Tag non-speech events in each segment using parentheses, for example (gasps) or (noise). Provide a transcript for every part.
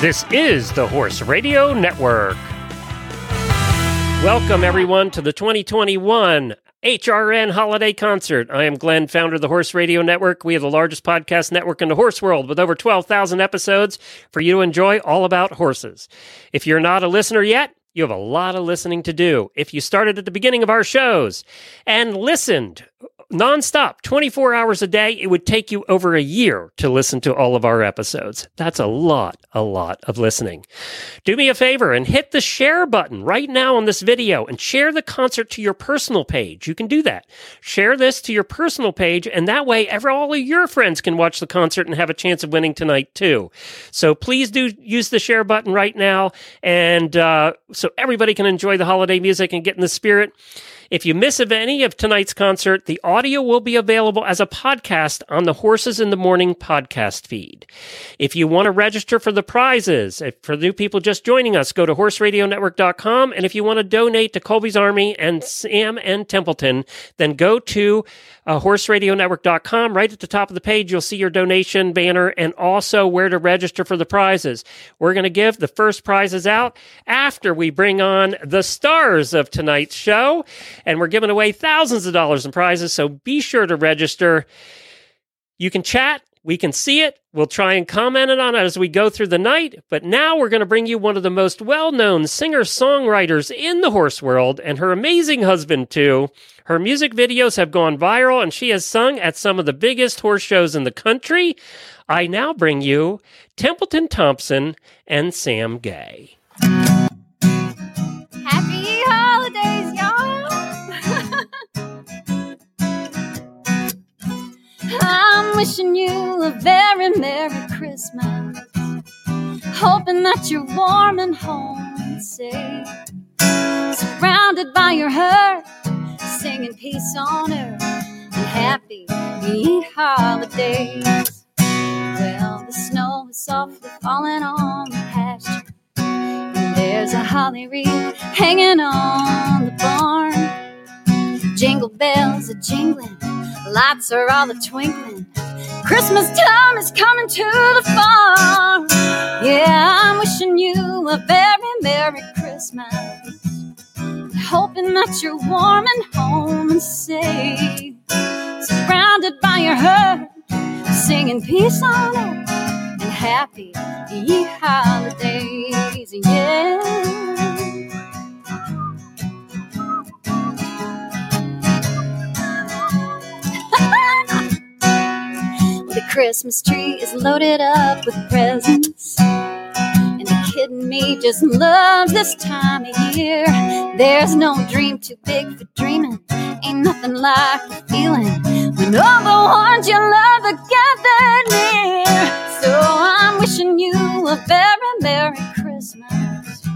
This is the Horse Radio Network. Welcome, everyone, to the 2021 HRN Holiday Concert. I am Glenn, founder of the Horse Radio Network. We are the largest podcast network in the horse world with over 12,000 episodes for you to enjoy all about horses. If you're not a listener yet, you have a lot of listening to do. If you started at the beginning of our shows and listened nonstop, 24 hours a day, it would take you over a year to listen to all of our episodes. That's a lot, a lot of listening. Do me a favor and hit the share button right now on this video and share the concert to your personal page. You can do that. Share this to your personal page, and that way, every, all of your friends can watch the concert and have a chance of winning tonight, too. So please do use the share button right now, and uh, so everybody can enjoy the holiday music and get in the spirit. If you miss of any of tonight's concert, the audio will be available as a podcast on the Horses in the Morning podcast feed. If you want to register for the prizes, for new people just joining us, go to horseradionetwork.com. And if you want to donate to Colby's Army and Sam and Templeton, then go to uh, horseradionetwork.com. Right at the top of the page, you'll see your donation banner and also where to register for the prizes. We're going to give the first prizes out after we bring on the stars of tonight's show and we're giving away thousands of dollars in prizes. So be sure to register. You can chat. We can see it. We'll try and comment it on it as we go through the night. But now we're going to bring you one of the most well known singer songwriters in the horse world and her amazing husband, too. Her music videos have gone viral and she has sung at some of the biggest horse shows in the country. I now bring you Templeton Thompson and Sam Gay. Happy holidays, y'all! I'm wishing you a very Merry Christmas. Hoping that you're warm and home and safe. Surrounded by your herd, singing peace on earth and happy holidays. Well, the snow is softly falling on the pasture. And there's a holly wreath hanging on the barn. Jingle bells are jingling, lights are all a twinkling. Christmas time is coming to the farm. Yeah, I'm wishing you a very Merry Christmas. Hoping that you're warm and home and safe. Surrounded by your herd, singing peace on earth and happy ye holidays. Yeah. (laughs) The Christmas tree is loaded up with presents. And the kid in me just loves this time of year. There's no dream too big for dreaming. Ain't nothing like the feeling when all the ones you love are gathered near. So I'm wishing you a very Merry Christmas.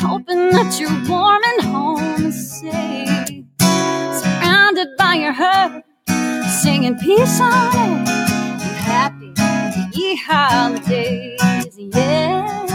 Hoping that you're warm and home and safe. Surrounded by your herd singing peace on and happy ye holidays, yeah.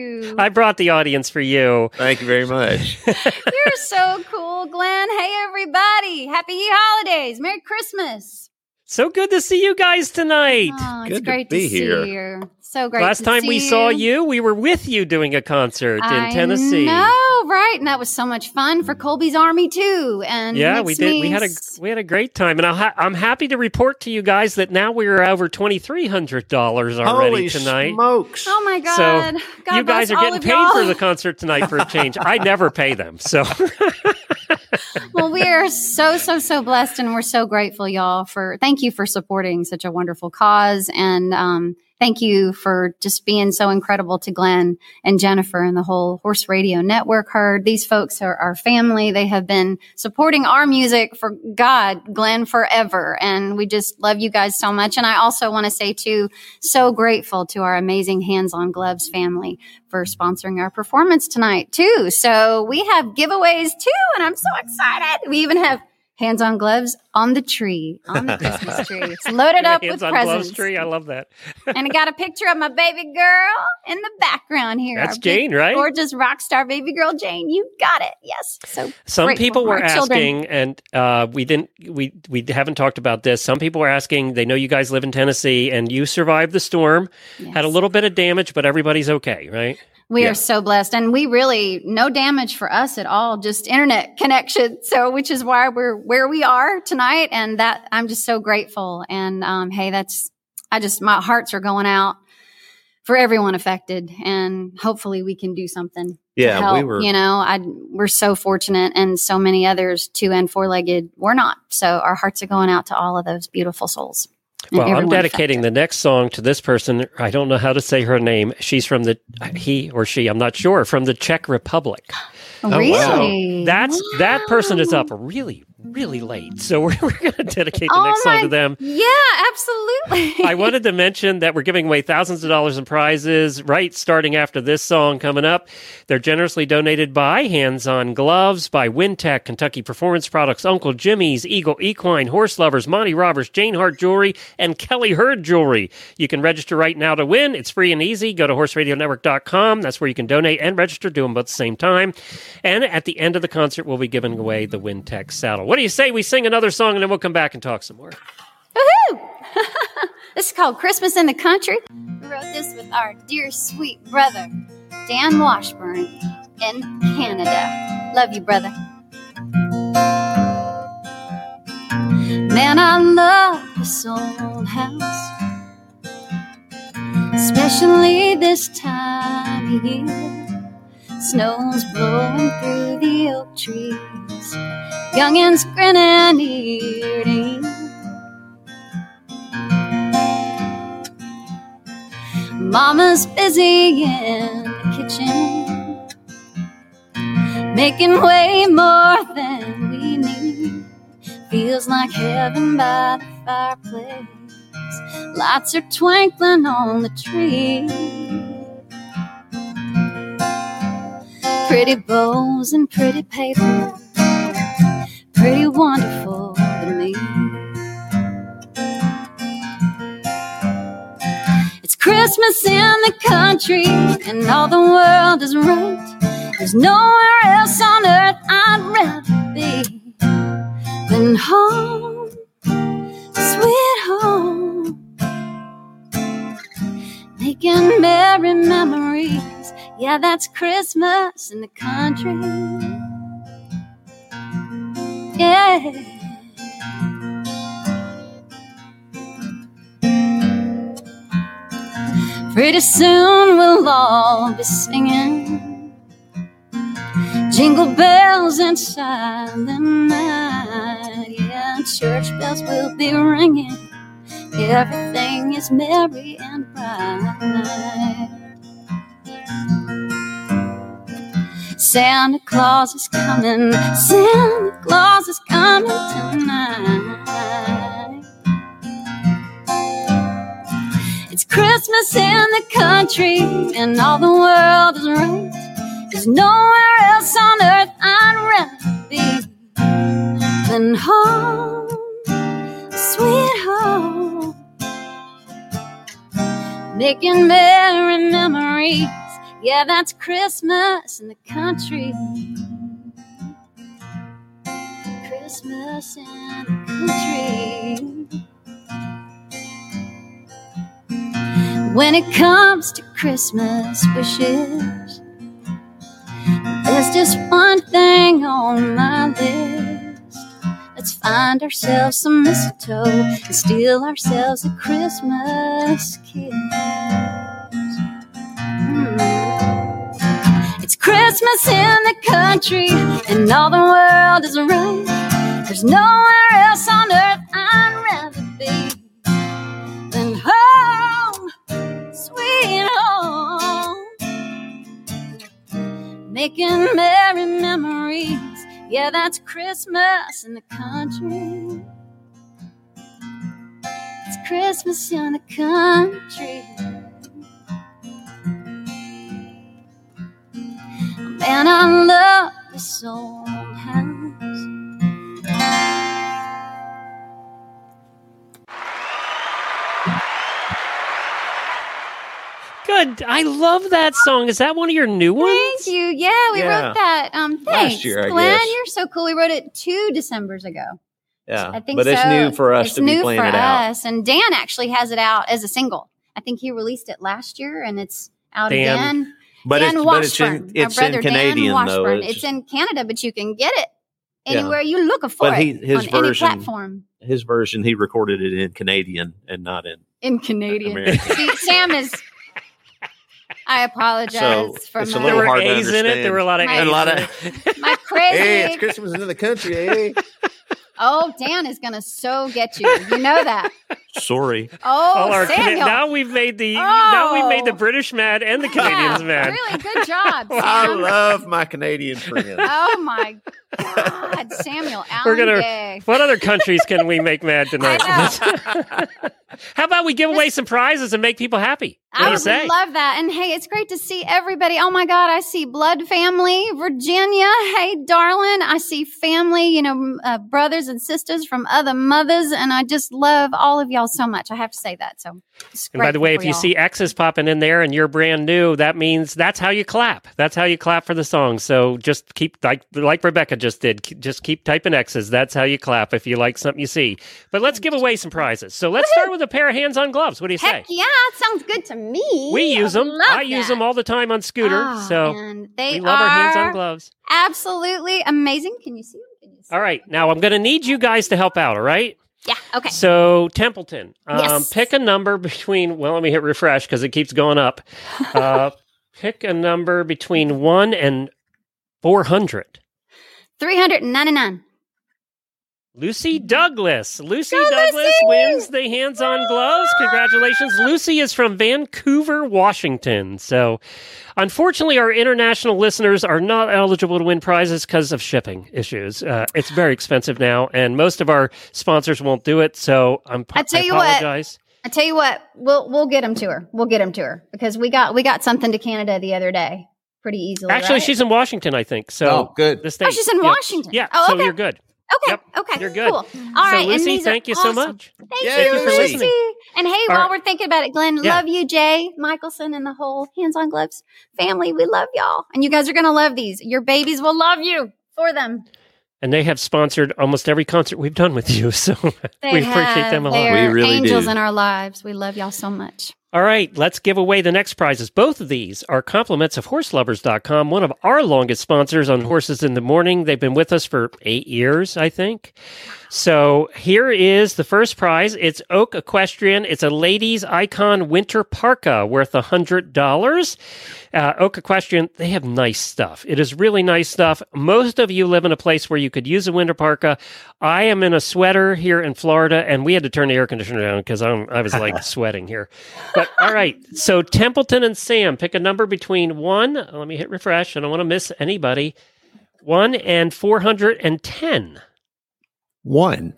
You. I brought the audience for you. Thank you very much. (laughs) You're so cool, Glenn. Hey, everybody. Happy holidays. Merry Christmas. So good to see you guys tonight. Oh, it's Good great to, be see here. You. So great. Last to time see we saw you, we were with you doing a concert in Tennessee. know, right? And that was so much fun for Colby's Army too. And Yeah, we did. We had a we had a great time, and I'll ha- I'm happy to report to you guys that now we're over twenty three hundred dollars already Holy tonight. smokes! Oh my So God! God you guys are getting paid y'all. for the concert tonight for a change. I never pay them, so (laughs) well, we are so so so blessed, and we're so grateful, y'all. For thank you for supporting such a wonderful cause, and um, thank you for just being so incredible to Glenn and Jennifer and the whole Horse Radio Network herd. These folks are our family. They have been supporting our music for God, Glenn, forever, and we just love you guys so much. And I also want to say too, so grateful to our amazing Hands on Gloves family for sponsoring our performance tonight too. So we have giveaways too, and I'm so excited. We even have Hands on gloves on the tree, on the Christmas (laughs) tree. It's loaded up Hands with on presents. gloves tree. I love that. (laughs) and I got a picture of my baby girl in the background here. That's Our big, Jane, right? Gorgeous rock star baby girl Jane. You got it. Yes. So Some grateful people were our children. asking, and uh, we didn't, we we haven't talked about this. Some people were asking. They know you guys live in Tennessee, and you survived the storm. Had a little bit of damage, but everybody's okay, right? We Yeah. are so blessed, and we really no damage for us at all, just internet (laughs) connection. So, which is why we're where we are tonight, and that I'm just so grateful. And um, hey, that's I just my hearts are going out for everyone affected, and hopefully we can do something. Yeah, we were. You know, I we're so fortunate, and so many others, two and four legged, we're not. So our hearts are going out to all of those beautiful souls. And Well, I'm everyone dedicating the next song to this person. I don't know how to say her name. She's from the he or she, I'm not sure, from the Czech Republic. affected. wow. Really, That's that person is up really, really late. So (laughs) we're, we're going to dedicate the Oh next song to them. Yeah, absolutely. (laughs) I wanted to mention that we're giving away thousands of dollars in prizes right starting after this song coming up. They're generously donated by Hands On Gloves, by Wintec, Kentucky Performance Products, Uncle Jimmy's, Eagle Equine, Horseloverz, Monty Roberts, Jane Heart Jewelry, and Kelly Herd Jewelry. You can register right now to win. It's free and easy. Go to horseradionetwork.com. That's where you can donate and register. Do them both at the same time. And at the end of the concert, we'll be giving away the Wintec saddle. What do you say we sing another song and then we'll come back and talk some more? Woohoo! (laughs) this is called Christmas in the Country. We wrote this with our dear sweet brother, Dan Washburn in Canada. Love you, brother. Man, I love this old house, especially this time of year. Snow's blowing through the oak trees, youngins grinning ear to ear. Mama's busy in the kitchen, making way more than we need. Feels like heaven by the fireplace. Lights are twinkling on the tree. Pretty bows and pretty paper, pretty wonderful to me. It's Christmas in the country, and all the world is right. There's nowhere else on earth I'd rather be than home, sweet home. Making merry memories, yeah, that's Christmas in the country. Yeah. Pretty soon we'll all be singing jingle bells inside the night. Yeah, church bells will be ringing. Everything is merry and bright. Santa Claus is coming. Santa Claus is coming tonight. It's Christmas in the country, and all the world is right. There's nowhere else on earth I'd rather be than home, sweet home. Making merry memories, yeah, that's Christmas in the country. Christmas in the country. When it comes to Christmas wishes, there's just one thing on my list. Let's find ourselves some mistletoe and steal ourselves a Christmas kiss. Hmm. Christmas in the country, and all the world is right. There's nowhere else on earth I'd rather be than home, sweet home making merry memories. Yeah, that's Christmas in the country. It's Christmas in the country. Man, I love. Good. I love that song. Is that one of your new ones? Thank you. Yeah, we yeah. wrote that. Um, thanks, Last year, I Glenn. Guess. You're so cool. We wrote it two December's ago. Yeah, I think but so. it's new for us it's to be playing it out. Us. And Dan actually has it out as a single. I think he released it last year, and it's out Dan. again. But Dan it's but it's Washburn, in it's brother in Canadian Dan though. Washburn. It's, in Canada, but you can get it Yeah. anywhere you look for But it he- his on version- any platform. his version. He recorded it in Canadian and not in In Canadian, (laughs) See, Sam is. I (laughs) apologize So, for it's a my, There little were hard to A's in it. There were a lot of My- A's. And a lot of- it. my crazy. Hey, it's Christmas in the country. Hey, eh? (laughs) oh, Dan is gonna so get you. You know that. sorry. Oh, All our Cana- Samuel. now we've made the now we've made the Oh. British mad and the Canadians yeah, mad. Really good job, (laughs) I love my Canadian friends. oh my God, Samuel Allen We're gonna- Gay. What other countries can we make mad tonight? (laughs) How about we give away some prizes and make people happy? What I would say? love that. And hey, it's great to see everybody. Oh my God, I see Blood Family, Virginia. Hey, darling. I see family, you know, uh, brothers and sisters from other mothers. And I just love all of y'all so much. I have to say that. So, and by the way, if you see X's popping in there and you're brand new, that means that's how you clap. That's how you clap for the song. So just keep like like Rebecca just did. Just keep typing X's. That's how you clap if you like something you see. But let's give away some prizes. So let's start with a pair of hands-on gloves. What do you say? Heck yeah, it sounds good to me. We use them. love I use them all the time on scooter. Ah, so and they we love our hands-on gloves. absolutely amazing. Can you see them? Can you see All right, now I'm going to need you guys to help out. All right. Yeah. Okay. So Templeton, um, Yes. pick a number between. Well, let me hit refresh because it keeps going up. (laughs) Uh, pick a number between one and four hundred. 399. Lucy Douglas. Lucy Go, Douglas Lucy! wins the hands-on gloves. Congratulations. Lucy is from Vancouver, Washington. So, unfortunately, our international listeners are not eligible to win prizes because of shipping issues. Uh, it's very expensive now, and most of our sponsors won't do it. So, I'm I tell you what, apologize. I tell you what, we'll we'll get them to her. We'll get them to her because we got we got something to Canada the other day pretty easily. Actually, right? she's in Washington, I think. So, Oh, good. The state. Oh, she's in Yep. Washington. Yeah. Oh, So okay. you're good. Okay. Yep, Okay, you're good. Cool. All right, so, and Lucy, these are thank you so awesome. much. Thank Yeah, you, thank you for Lucy. listening. And hey, All while right. we're thinking about it, Glenn, Yeah. love you, Jay Michelson, and the whole Hands on Gloves family. We love y'all, and you guys are gonna love these. Your babies will love you for them. And they have sponsored almost every concert we've done with you. (laughs) So, They we appreciate them a lot. They're We really do. angels do. in our lives. We love y'all so much. All right, let's give away the next prizes. Both of these are compliments of horseloverz.com, one of our longest sponsors on Horses in the Morning. They've been with us for eight years, I think. So here is the first prize. It's Oak Equestrian. It's a ladies icon winter parka worth a hundred dollars. Uh, Oak Equestrian, they have nice stuff. It is really nice stuff. Most of you live in a place where you could use a winter parka. I am in a sweater here in Florida, and we had to turn the air conditioner down because I was like (laughs) sweating here. But all right, so Templeton and Sam pick a number between one. Let me hit refresh. I don't want to miss anybody. One and four hundred and ten. One.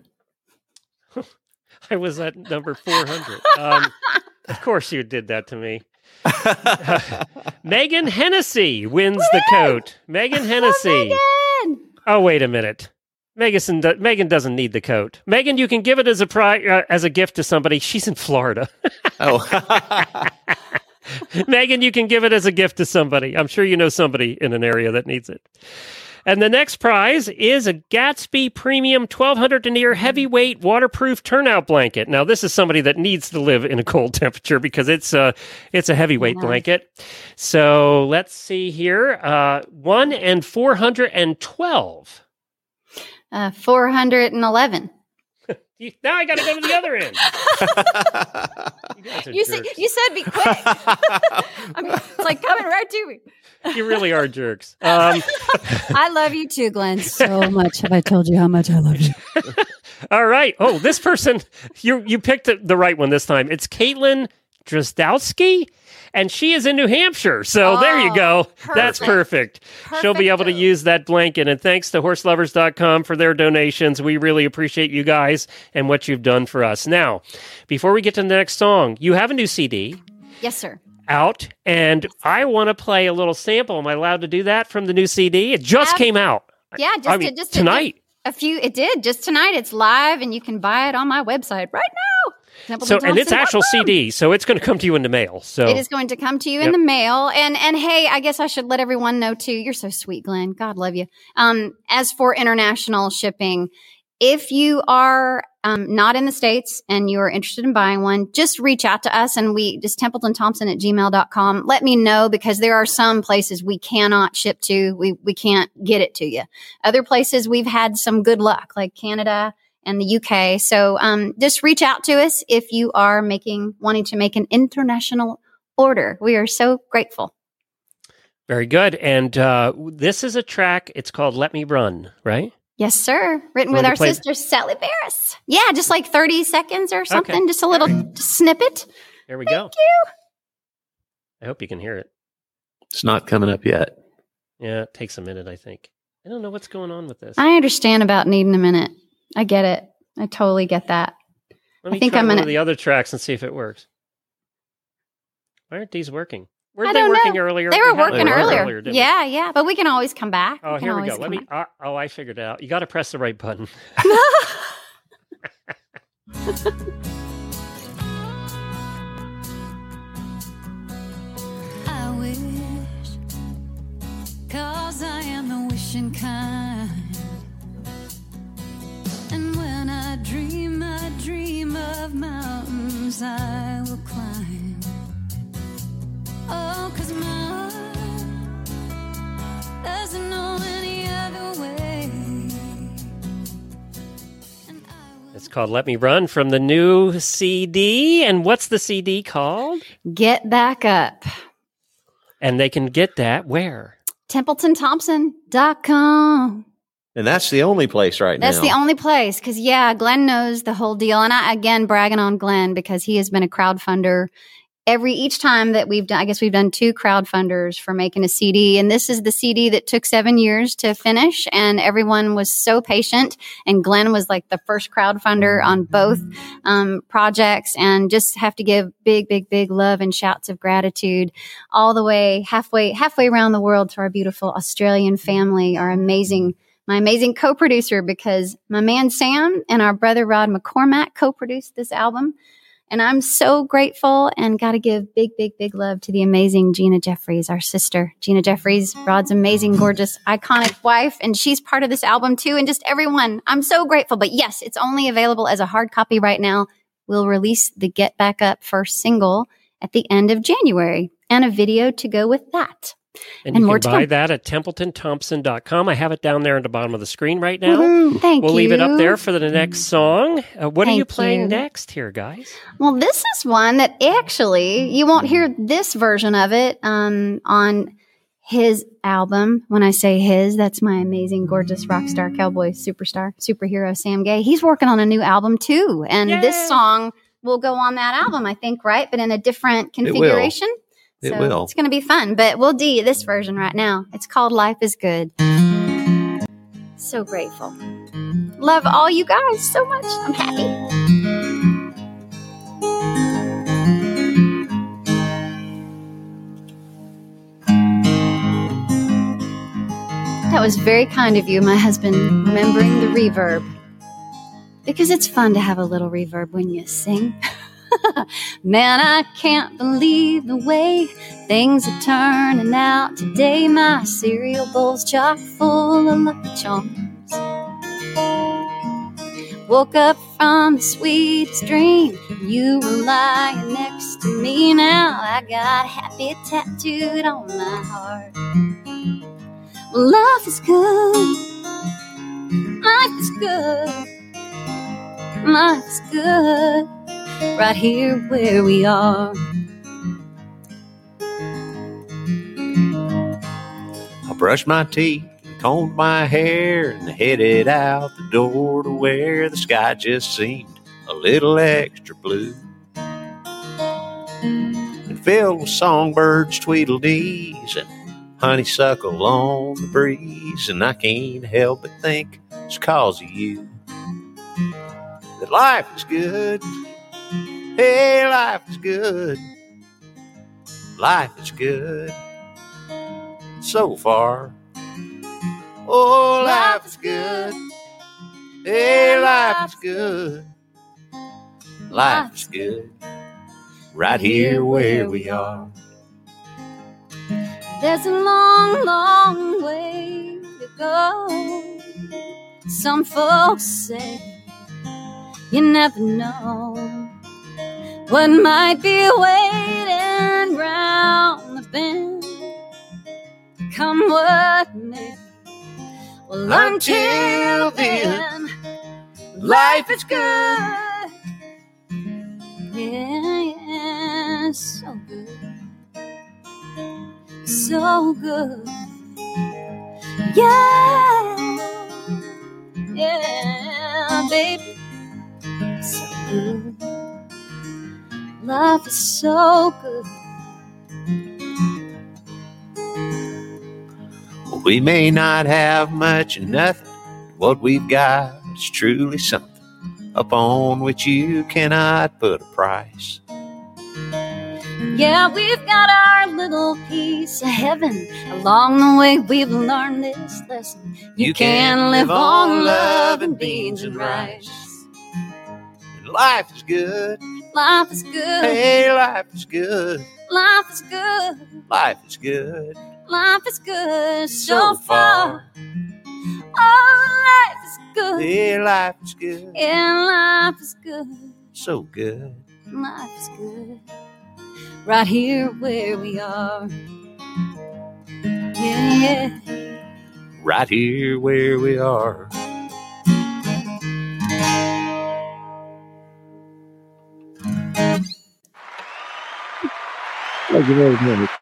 I was at number 400. Um, of course, you did that to me. (laughs) Megan Hennessy wins the coat. Megan Hennessy. Megan! Oh, wait a minute. Megan, do- Megan doesn't need the coat. Megan, you can give it as a pri- uh, as a gift to somebody. She's in Florida. oh, (laughs) Megan, you can give it as a gift to somebody. I'm sure you know somebody in an area that needs it. And the next prize is a Gatsby Premium 1200 denier heavyweight waterproof turnout blanket. Now, this is somebody that needs to live in a cold (laughs) temperature because it's a it's a heavyweight Nice. blanket. So let's see here, uh, one and 412. Uh, 411. (laughs) Now I got to go to the other end. (laughs) You You said, you said be quick. I mean, it's like coming right to me. You really are jerks. Um, (laughs) I love you too, Glenn, so much. Have I told you how much I love you? (laughs) All right. Oh, this person, you you picked the, the right one this time. It's Caitlin Drozdowski, and she is in New Hampshire. So there you go. That's perfect. She'll be able to use that blanket. And thanks to horseloverz.com for their donations. We really appreciate you guys and what you've done for us. Now, before we get to the next song, you have a new CD Yes, sir. Out, and I want to play a little sample. Am I allowed to do that from the new CD? It just Ab- came out. Yeah, just I to, mean, just to- tonight. a few. It did just tonight. It's live, and you can buy it on my website right now. Templeton So, and it's actual CD, so it's going to come to you in the mail. So, It is going to come to you in the mail. And and hey, I guess I should let everyone know too. You're so sweet, Glenn. God love you. Um, as for international shipping, if you are um, not in the States and you're interested in buying one, just reach out to us and we just Templeton Thompson at gmail.com. Let me know because there are some places we cannot ship to. We we can't get it to you. Other places we've had some good luck, like Canada and the UK. So um, just reach out to us if you are making wanting to make an international order. We are so grateful. very good. And uh, this is a track. It's called "Let Me Run." Right? Yes, sir. Written You with our play- sister Sally Barris. Yeah, just like 30 seconds or something, just a little snippet. There we go. Thank you. I hope you can hear it. It's not coming up yet. Yeah, it takes a minute. I think. I don't know what's going on with this. I understand about needing a minute. I get it. I totally get that. Let I me think try I'm one gonna- of the other tracks and see if it works. Why aren't these working? Weren't I they working know. earlier? They were had working were earlier. didn't we? yeah, yeah. But we can always come back. Oh, can here we go. Let me. Uh, oh, I figured it out. You got to press the right button. (laughs) I wish, cause I am the wishing kind. And when I dream, I dream of mountains I will climb. Called "Let Me Run" from the new CD. And what's the CD called? Get back up. And they can get that where? TempletonThompson.com. And that's the only place right That's now. That's the only place because yeah, Glenn knows the whole deal, and I again bragging on Glenn because he has been a crowdfunder every each time that we've done. I guess we've done two crowdfunders for making a CD, and this is the CD that took seven years to finish, and everyone was so patient. And Glenn was like the first crowdfunder on both um, projects, and just have to give big, big, big love and shouts of gratitude all the way halfway halfway around the world to our beautiful Australian family, our amazing my amazing co-producer because my man Sam and our brother Rod McCormack co-produced this album. And I'm so grateful and got to give big, big, big love to the amazing Gina Jeffreys, our sister. Gina Jeffreys, Rod's amazing, gorgeous, iconic wife. And she's part of this album too. And just everyone, I'm so grateful. But yes, it's only available as a hard copy right now. We'll release the Get Back Up first single at the end of January and a video to go with that. And, And you more can to buy come. that at TempletonThompson.com. I have it down there at the bottom of the screen right now. Woohoo. Thank We'll you. leave it up there for the next song. Uh, what are you playing you. next here, guys? Well, this is one that actually you won't hear this version of it um, on his album. When I say his, that's my amazing, gorgeous rock star, cowboy, superstar, superhero Sam Gay. He's working on a new album too, and Yay. this song will go on that album, I think, right? But in a different will. configuration. It so will. It's going to be fun, but we'll do this version right now. It's called Life is Good. So grateful. Love all you guys so much. I'm happy. That was very kind of you, my husband, remembering the reverb. Because it's fun to have a little reverb when you sing. (laughs) (laughs) Man, I can't believe the way things are turning out today. My cereal bowl's chock full of Lucky Charms. Woke up from the sweetest dream. You were lying next to me. Now I got happy tattooed on my heart. Well, life is good. Life is good. Life is good. Right here where we are. I brushed my teeth, combed my hair, and headed out the door to where the sky just seemed a little extra blue. And filled with songbirds, tweedledees, and honeysuckle on the breeze. And I can't help but think it's cause of you that life is good. Hey, life is good. Life is good so far. Oh, life is good. Hey, life is good. Life is good. Right here where we are. There's a long, long way to go. Some folks say you never know what might be waiting round the bend. Come what may. Well, until then, life is good. Yeah, yeah, so good. So good. Yeah, yeah, baby. So good. Love is so good. We may not have much of nothing. But what we've got is truly something upon which you cannot put a price. Yeah, we've got our little piece of heaven. Along the way, we've learned this lesson. You, can live on love and beans and rice. And life is good. Life is good. Hey, life is good. Life is good. Life is good. Life is good so far. Oh, life is good. Hey, life is good. Yeah, life is good. So good. Life is good. Right here where we are. Yeah, yeah. Right here where we are. (laughs)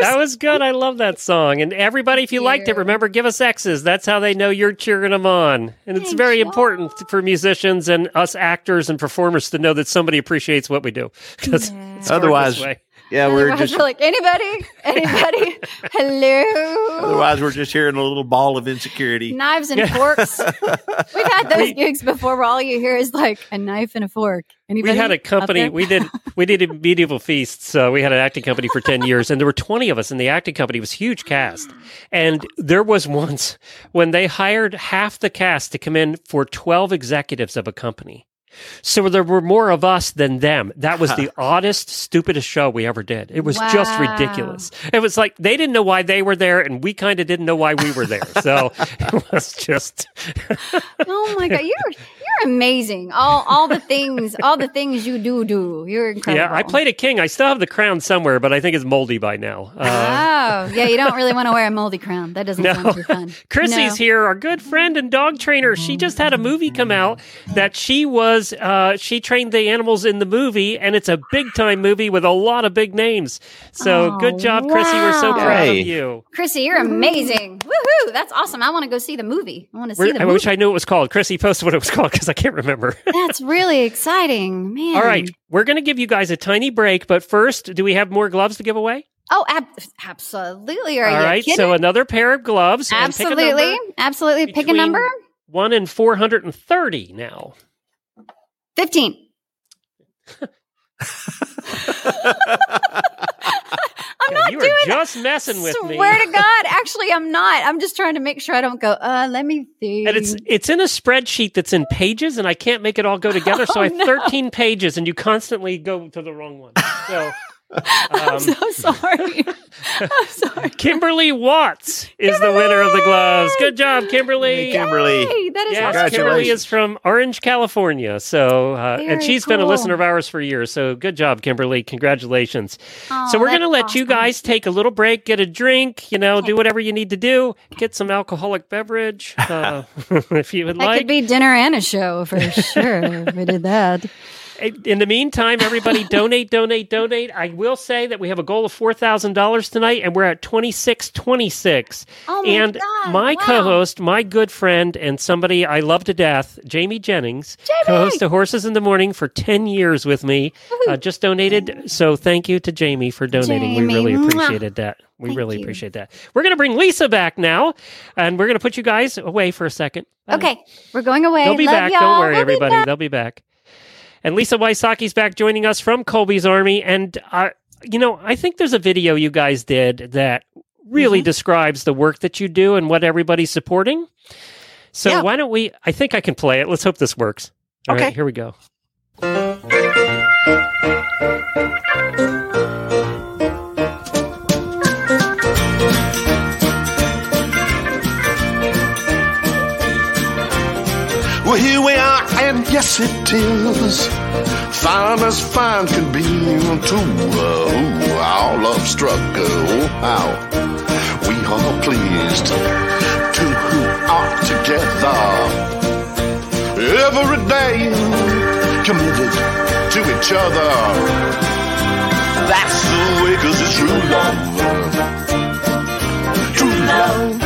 That was good. I love that song. And everybody, if you liked it, remember, give us X's. That's how they know you're cheering them on. And it's very y'all. important for musicians and us actors and performers to know that somebody appreciates what we do. 'Cause Yeah. it's hard Otherwise- Yeah, we're just we're like anybody, anybody, (laughs) hello. otherwise we're just hearing a little ball of insecurity. Knives and forks. (laughs) We've had those We- gigs before where all you hear is like a knife and a fork. Anybody we had a company we did we did a medieval feasts so we had an acting company for 10 years and there were 20 of us in the acting company it was a huge cast and there was once when they hired half the cast to come in for 12 executives of a company so there were more of us than them. That was the oddest stupidest show we ever did. It was just ridiculous. It was like they didn't know why they were there and we kind of didn't know why we were there. So (laughs) it was just (laughs) Oh my god, you're you're amazing. All all the things, all the things you do do. You're incredible. yeah i played a king i still have the crown somewhere but i think it's moldy by now uh, oh, yeah. You don't really want to wear a moldy crown. That doesn't (laughs) No. sound too fun. Chrissy's No. here, our good friend and dog trainer. She just had a movie come out that she was uh, she trained the animals in the movie, and it's a big time movie with a lot of big names. So Oh, good job, Chrissy. We're so wow. proud Hey. of you. Chrissy, you're amazing. Woohoo! That's awesome. I want to go see the movie. I want to see We're- the I movie. wish I knew what it was called. Chrissy posted what it was called because I can't remember. (laughs) That's really exciting, man. All right, we're going to give you guys a tiny break, but first, do we have more gloves to give away? Oh, ab- absolutely. Are All you right, kidding? so another pair of gloves. and pick absolutely, absolutely. Pick a number. One and four hundred and thirty now. Fifteen. (laughs) I'm not you doing are just messing with me. I swear to God, actually, I'm not. I'm just trying to make sure I don't go. Uh, let me see. And it's it's in a spreadsheet that's in pages, and I can't make it all go together. So (laughs) Oh, I have no. 13 pages, and you constantly go to the wrong one. So (laughs) (laughs) I'm um, so sorry. (laughs) I'm sorry. Kimberly Watts is the winner of the gloves. Good job, Kimberly. Hey, Kimberly. Hey, that is Yes, awesome. Kimberly is from Orange, California. So, uh, and Very she's been a listener of ours for years. So, good job, Kimberly. Congratulations. Oh, so, we're going to that's let you guys take a little break, get a drink, you know, do whatever you need to do, get some alcoholic beverage uh, (laughs) if you would That like. It could be dinner and a show for sure. if we did that. In the meantime, everybody (laughs) donate, donate, donate. I will say that we have a goal of four thousand dollars tonight, and we're at twenty six twenty six. Oh my and God, my wow. co-host, my good friend, and somebody I love to death, Jamie Jennings, Jamie! co-host of Horses in the Morning for ten years with me, uh, just donated. So thank you to Jamie for donating. We really appreciated that. We Thank really you. appreciate that. We're going to bring Lisa back now, and we're going to put you guys away for a second. Bye. Okay, we're going away. They'll be Love back. Y'all. Don't worry, We'll everybody. They'll be back. And Lisa Wysocki's back joining us from Colby's Army. And, uh, you know, I think there's a video you guys did that really Mm-hmm. describes the work that you do and what everybody's supporting. So Yeah. why don't we? I think I can play it. Let's hope this works. All right, Okay. here we go. Yes, it is. Fine as fine can be, too. Uh, our love struck, oh, how we are pleased to who are together every day, committed to each other. That's the way, cause it's true love. True love.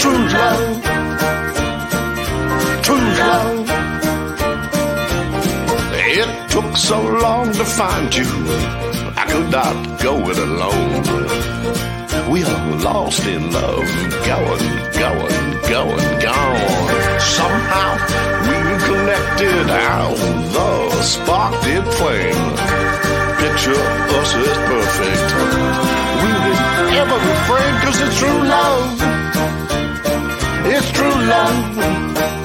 True love It took so long to find you, I could not go it alone. We are lost in love, going, going, going, gone. Somehow we connected, how the spark did flame. Picture us as perfect. We will ever refrain, cause it's true love. It's true love.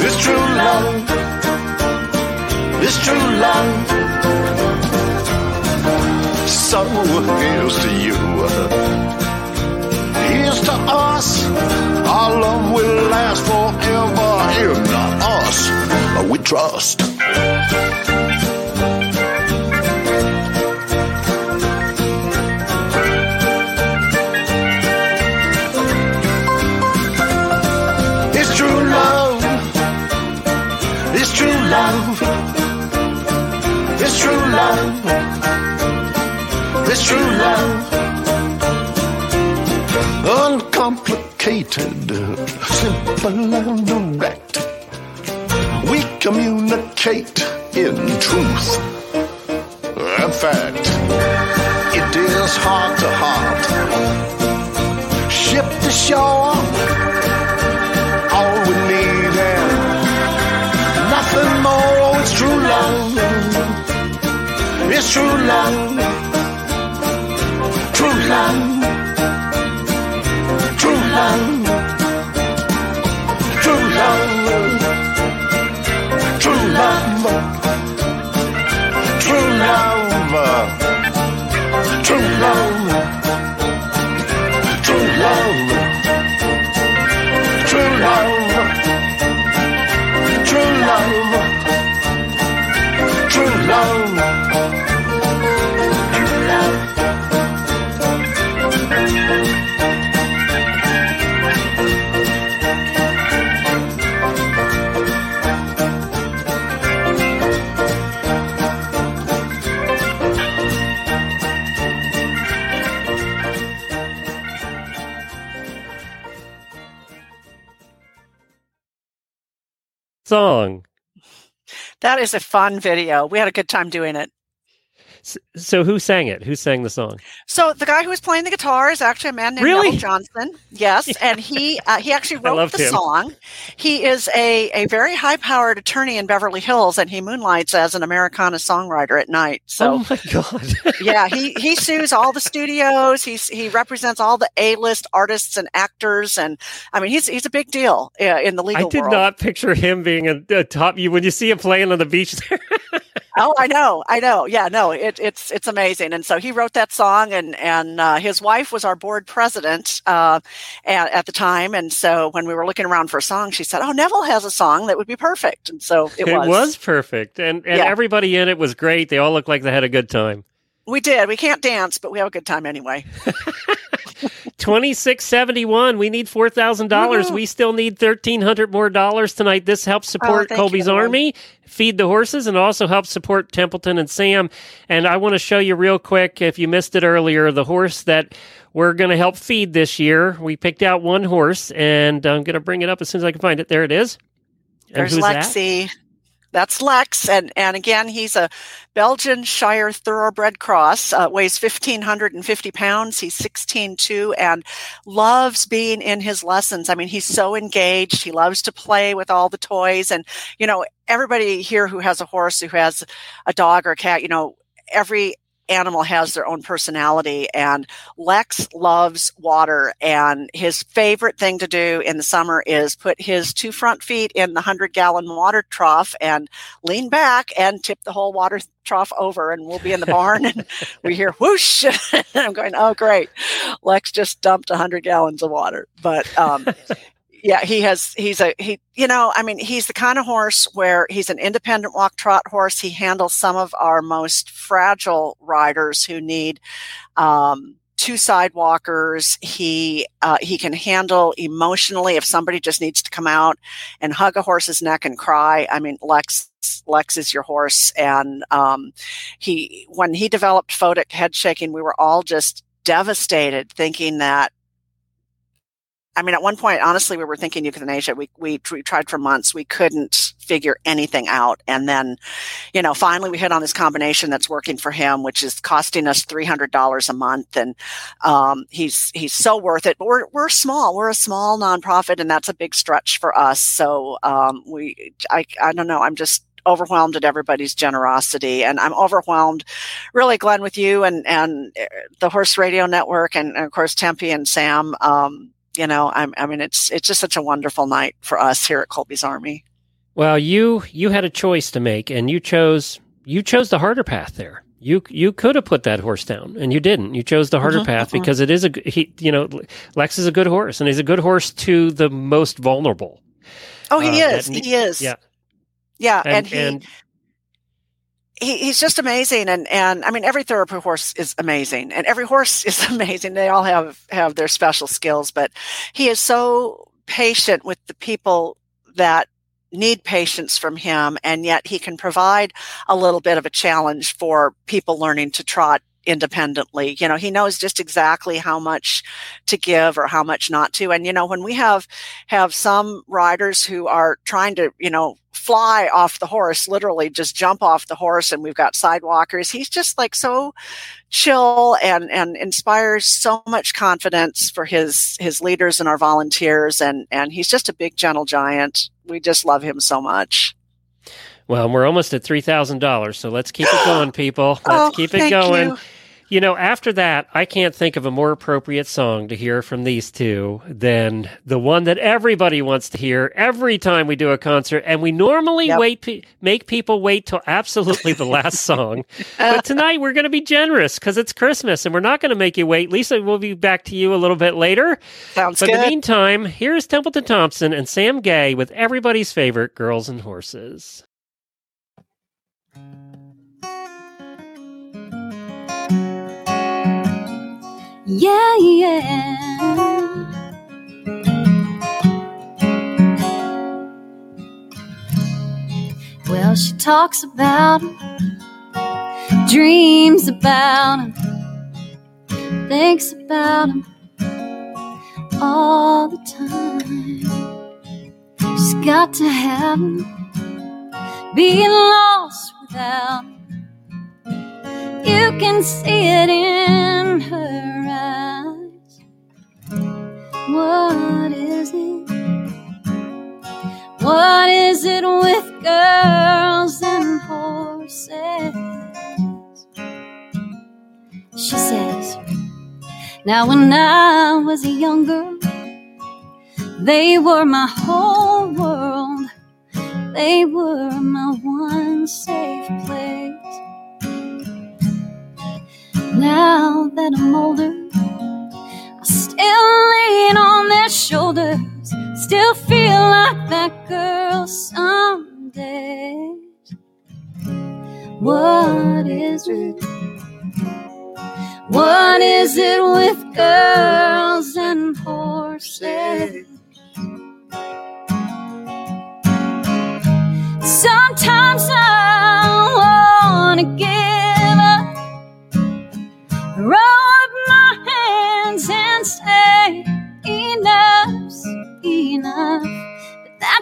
It's true love. It's true love. So here's to you. Here's to us. Our love will last forever. In us, we trust. Love. It's true love. It's true love. Uncomplicated, simple and direct. We communicate in truth and fact. It is heart to heart, ship to shore It's true love. True love. True love. True love. True love. True love. True love. True love. Song. That is a fun video. We had a good time doing it. So who sang it? Who sang the song? So the guy who was playing the guitar is actually a man named Really? Johnson. Yes, (laughs) and he uh, he actually (laughs) wrote the him. song. He is a a very high powered attorney in Beverly Hills, and he moonlights as an Americana songwriter at night. So oh my god! (laughs) yeah, he he sues all the studios. He's he represents all the A list artists and actors, and I mean he's he's a big deal uh, in the legal I did world. not picture him being a, a top. You when you see him playing on the beach there. Oh, I know, I know. Yeah, no, it, it's it's amazing. And so he wrote that song, and and uh, his wife was our board president uh, at, at the time. And so when we were looking around for a song, she said, "Oh, Neville has a song that would be perfect." And so it, was. perfect, and and Yeah. everybody in it was great. They all looked like they had a good time. We did. We can't dance, but we have a good time anyway. (laughs) Twenty six seventy one. We need four thousand dollars. Woohoo. We still need thirteen hundred more dollars tonight. This helps oh, support Oh, Colby's you, Army, feed the horses, and also helps support Templeton and Sam. And I want to show you real quick, if you missed it earlier, the horse that we're going to help feed this year. We picked out one horse, and I'm going to bring it up as soon as I can find it. There it is. And There's Lexi. that? That's Lex, and and again, he's a Belgian Shire Thoroughbred Cross. Uh, weighs fifteen hundred and fifty pounds. He's sixteen two, and loves being in his lessons. I mean, he's so engaged. He loves to play with all the toys, and you know, everybody here who has a horse, who has a dog or a cat, you know, every animal has their own personality and Lex loves water and his favorite thing to do in the summer is put his two front feet in the 100 gallon water trough and lean back and tip the whole water trough over and we'll be in the barn and (laughs) we hear whoosh. (laughs) I'm going oh great. Lex just dumped 100 gallons of water but um, yeah he has he's a he you know i mean he's the kind of horse where he's an independent walk trot horse. He handles some of our most fragile riders who need um, two sidewalkers. He uh, he can handle emotionally if somebody just needs to come out and hug a horse's neck and cry. I mean lex lex is your horse. And um, he when he developed photic head shaking we were all just devastated thinking that I mean, at one point, honestly, we were thinking euthanasia. We, we, we tried for months. We couldn't figure anything out. And then, you know, finally we hit on this combination that's working for him, which is costing us $300 a month. And, um, he's, he's so worth it, but we're, we're small. We're a small nonprofit and that's a big stretch for us. So, um, we, I, I don't know. I'm just, overwhelmed at everybody's generosity and i'm overwhelmed really glenn with you and and uh, the horse radio network and, and of course tempe and sam um, you know, I'm, I mean, it's it's just such a wonderful night for us here at Colby's Army. Well, you you had a choice to make, and you chose you chose the harder path there. You you could have put that horse down, and you didn't. You chose the harder Mhm, path mhm. because it is a he. You know, Lex is a good horse, and he's a good horse to the most vulnerable. Oh, he Uh, is. he is. yeah. Yeah, And and, he, and he he's just amazing. And and I mean, every thoroughbred horse is amazing, and every horse (laughs) is amazing. They all have have their special skills, but he is so patient with the people that need patience from him, and yet he can provide a little bit of a challenge for people learning to trot independently. You know, he knows just exactly how much to give or how much not to. And you know, when we have have some riders who are trying to, you know, fly off the horse, literally just jump off the horse and we've got sidewalkers. He's just like so chill and and inspires so much confidence for his his leaders and our volunteers and and he's just a big gentle giant. We just love him so much. well, we're almost at three thousand dollars, so let's keep it (gasps) going, people. Let's Oh, keep it going. you. You know, after that, I can't think of a more appropriate song to hear from these two than the one that everybody wants to hear every time we do a concert. And we normally Yep. wait, pe- make people wait till absolutely the last song. (laughs) Uh. But tonight we're going to be generous because it's Christmas and we're not going to make you wait. Lisa, we'll be back to you a little bit later. Sounds But in the meantime, here's Templeton Thompson and Sam Gay with everybody's favorite Girls and Horses. Yeah, yeah. Well, she talks about him, dreams about him, thinks about him all the time. She's got to have him, being lost without him. You can see it in her eyes. What is it? What is it with girls and horses? She says, Now, when I was a young girl, they were my whole world. They were my one safe place. Now that I'm older, I still lean on their shoulders. Still feel like that girl some days. What is it? What is it with girls and horses? Sometimes I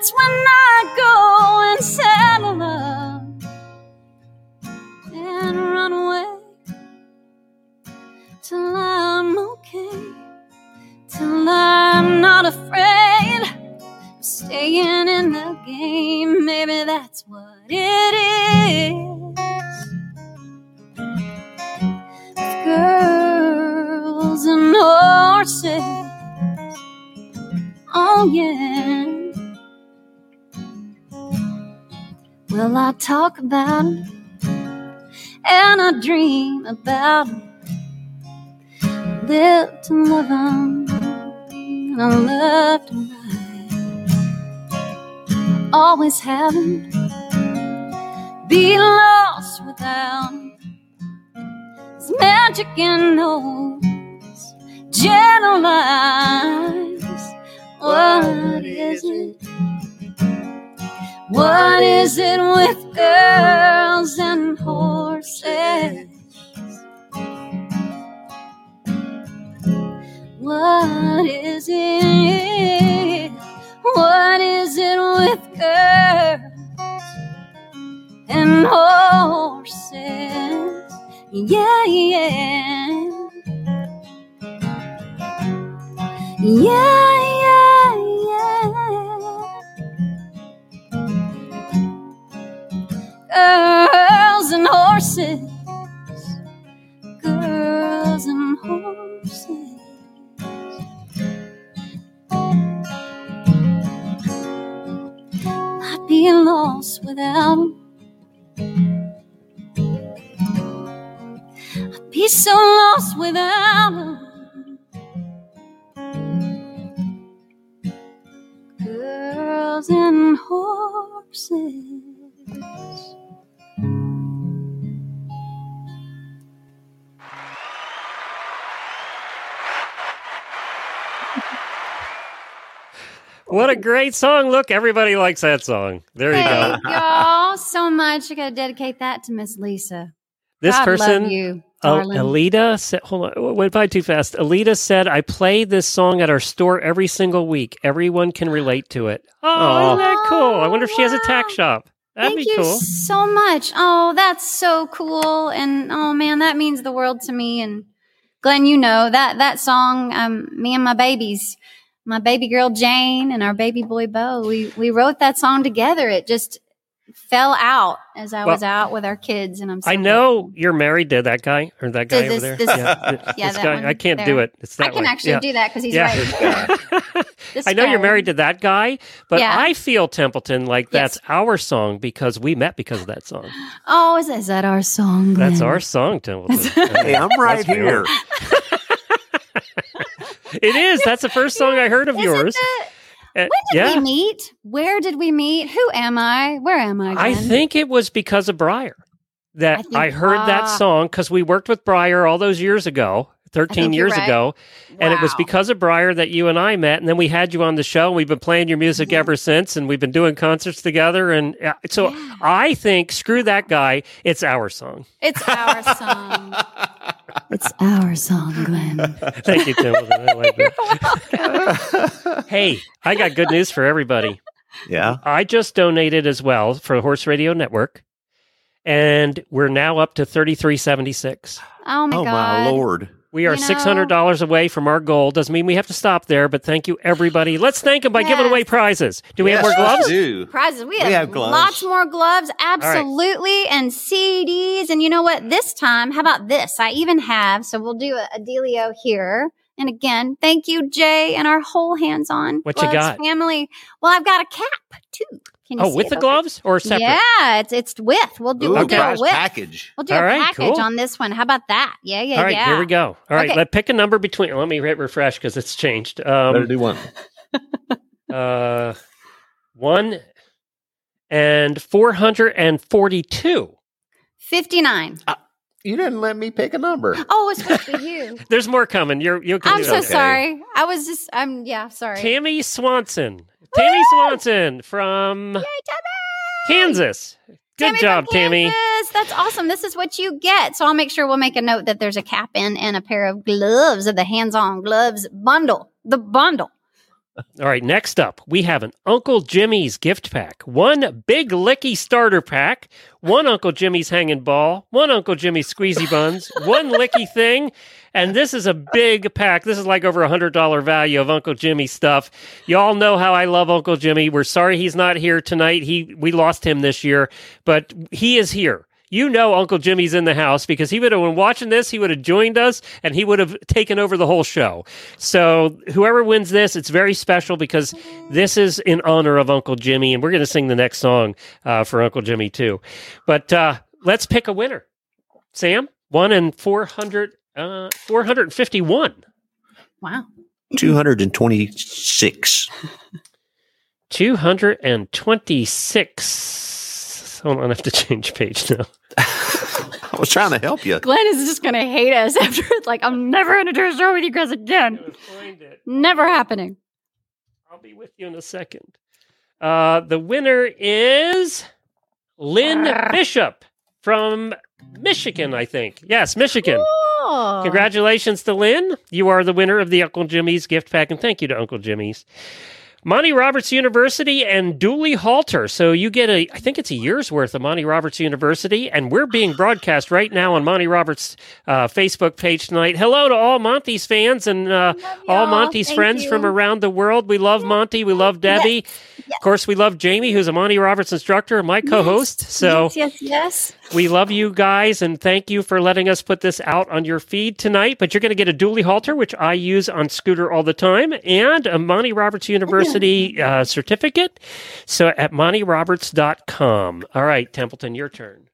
That's when I go and settle up and run away till I'm okay, till I'm not afraid of staying in the game. Maybe that's what it is. Girls and horses. Oh, yeah. Well, I talk about it and I dream about it. Live to love and I love to ride. Always having be lost without. It's magic in those gentle eyes. What is it? What is it with girls and horses? What is it? What is it with girls and horses? Yeah, yeah. Yeah, horses. Girls and horses. I'd be lost without 'em. I'd be so lost without 'em. Girls and horses. What a great song. Look, everybody likes that song. There you go. Thank y'all so much. I gotta dedicate that to Miss Lisa. This God person, you, Oh. Alita said, hold on, went by too fast. Alita said, I play this song at our store every single week. Everyone can relate to it. (gasps) Oh, isn't that cool? I wonder if she has a tack shop. That'd Thank be you cool. so much. Oh, that's so cool. And oh man, that means the world to me. And Glenn, you know that that song, um, me and my babies, my baby girl Jane and our baby boy Bo, we we wrote that song together. It just fell out as I was out with our kids, and I'm. So I know you're married to that guy or that guy this- over there. this- yeah, (laughs) yeah, this that guy. one I can't there. do it. It's that I can way. actually Yeah. do that because he's Yeah. right. (laughs) I know you're married to that guy, but Yeah. I feel Templeton like Yes. that's our song because we met because of that song. Oh, is, is that our song? That's Glenn? our song, Templeton. Hey, I'm right here. (laughs) It is. That's the first song I heard of Is it yours. Uh, when did yeah. we meet? Where did we meet? Who am I? Where am I? I think it was because of Breyer that I think- I, heard that song because we worked with Breyer all those years ago, 13 years right. ago. And it was because of Breyer that you and I met. And then we had you on the show. And we've been playing your music Mm-hmm. ever since. And we've been doing concerts together. And uh, so I think, screw that guy, it's our song. It's our song. (laughs) it's our song, Glenn. (laughs) Thank you, Tim. I like that. (laughs) hey, I got good news for everybody. Yeah. I just donated as well for Horse Radio Network. And we're now up to 3376. Oh my oh god. Oh my lord. We are You know- six hundred dollars away from our goal. Doesn't mean we have to stop there, but thank you everybody. Let's thank them by giving away prizes. Do we have more Yes, gloves? do. Prizes. We have, have gloves. lots more gloves, absolutely, and CDs. And you know what? This time, how about this? I even have, so we'll do a, a dealio here. And again, thank you, Jay, and our whole hands on What you got? family. Well, I've got a cap too. Can you Oh, with the over- gloves or separate? Yeah, it's it's with. We'll do Ooh, we'll Okay. do a with. package. We'll do All a right, package cool. on this one. How about that? Yeah, yeah, All right, yeah. here we go. All right, Okay. let pick a number between. Let me hit refresh because it's changed. Better Um, do one. (laughs) uh, one and four hundred and forty-two. Fifty-nine. You didn't let me pick a number. Oh, it's supposed to be (laughs) you. There's more coming. You're you can I'm so. Okay. sorry. I was just. I'm. Yeah. Sorry. Tammy Swanson. Tammy Swanson from Kansas. Good Tammy job, Tammy. That's awesome. This is what you get. So I'll make sure we'll make a note that there's a cap in and a pair of gloves of the hands-on gloves bundle. The bundle. All right, next up, we have an Uncle Jimmy's gift pack. One big licky starter pack, one Uncle Jimmy's hanging ball, one Uncle Jimmy's squeezy (laughs) buns, one licky thing, and this is a big pack. This is like over a hundred dollar value of Uncle Jimmy stuff. Y'all know how I love Uncle Jimmy. We're sorry he's not here tonight. He we lost him this year, but he is here. You know Uncle Jimmy's in the house because he would have been watching this, he would have joined us, and he would have taken over the whole show. So whoever wins this, it's very special because this is in honor of Uncle Jimmy, and we're going to sing the next song uh, for Uncle Jimmy too. But uh, let's pick a winner. Sam, one and 400, uh, 451. Wow. 226. 226. Hold on, I have to change page now. (laughs) I was trying to help you. Glenn is just gonna hate us (laughs) after it's like I'm never gonna do a show with you guys again. It. Never happening. I'll be with you in a second. Uh, the winner is Lynn (laughs) Bishop from Michigan, I think. Yes, Michigan. Oh. Congratulations to Lynn. You are the winner of the Uncle Jimmy's gift pack, and thank you to Uncle Jimmy's. Monty Roberts University and Dually Halter. So you get a, I think it's a year's worth of Monty Roberts University, and we're being broadcast right now on Monty Roberts' uh, Facebook page tonight. Hello to all Monty's fans and uh, all. Monty's Thank friends you. from around the world. We love Monty. We love Debbie. Of course, we love Jamie, who's a Monty Roberts instructor and my co-host. So yes, yes, yes. We love you guys and thank you for letting us put this out on your feed tonight. But you're going to get a dually halter, which I use on scooter all the time, and a Monty Roberts University uh, certificate. So at montyroberts.com. All right, Templeton, your turn.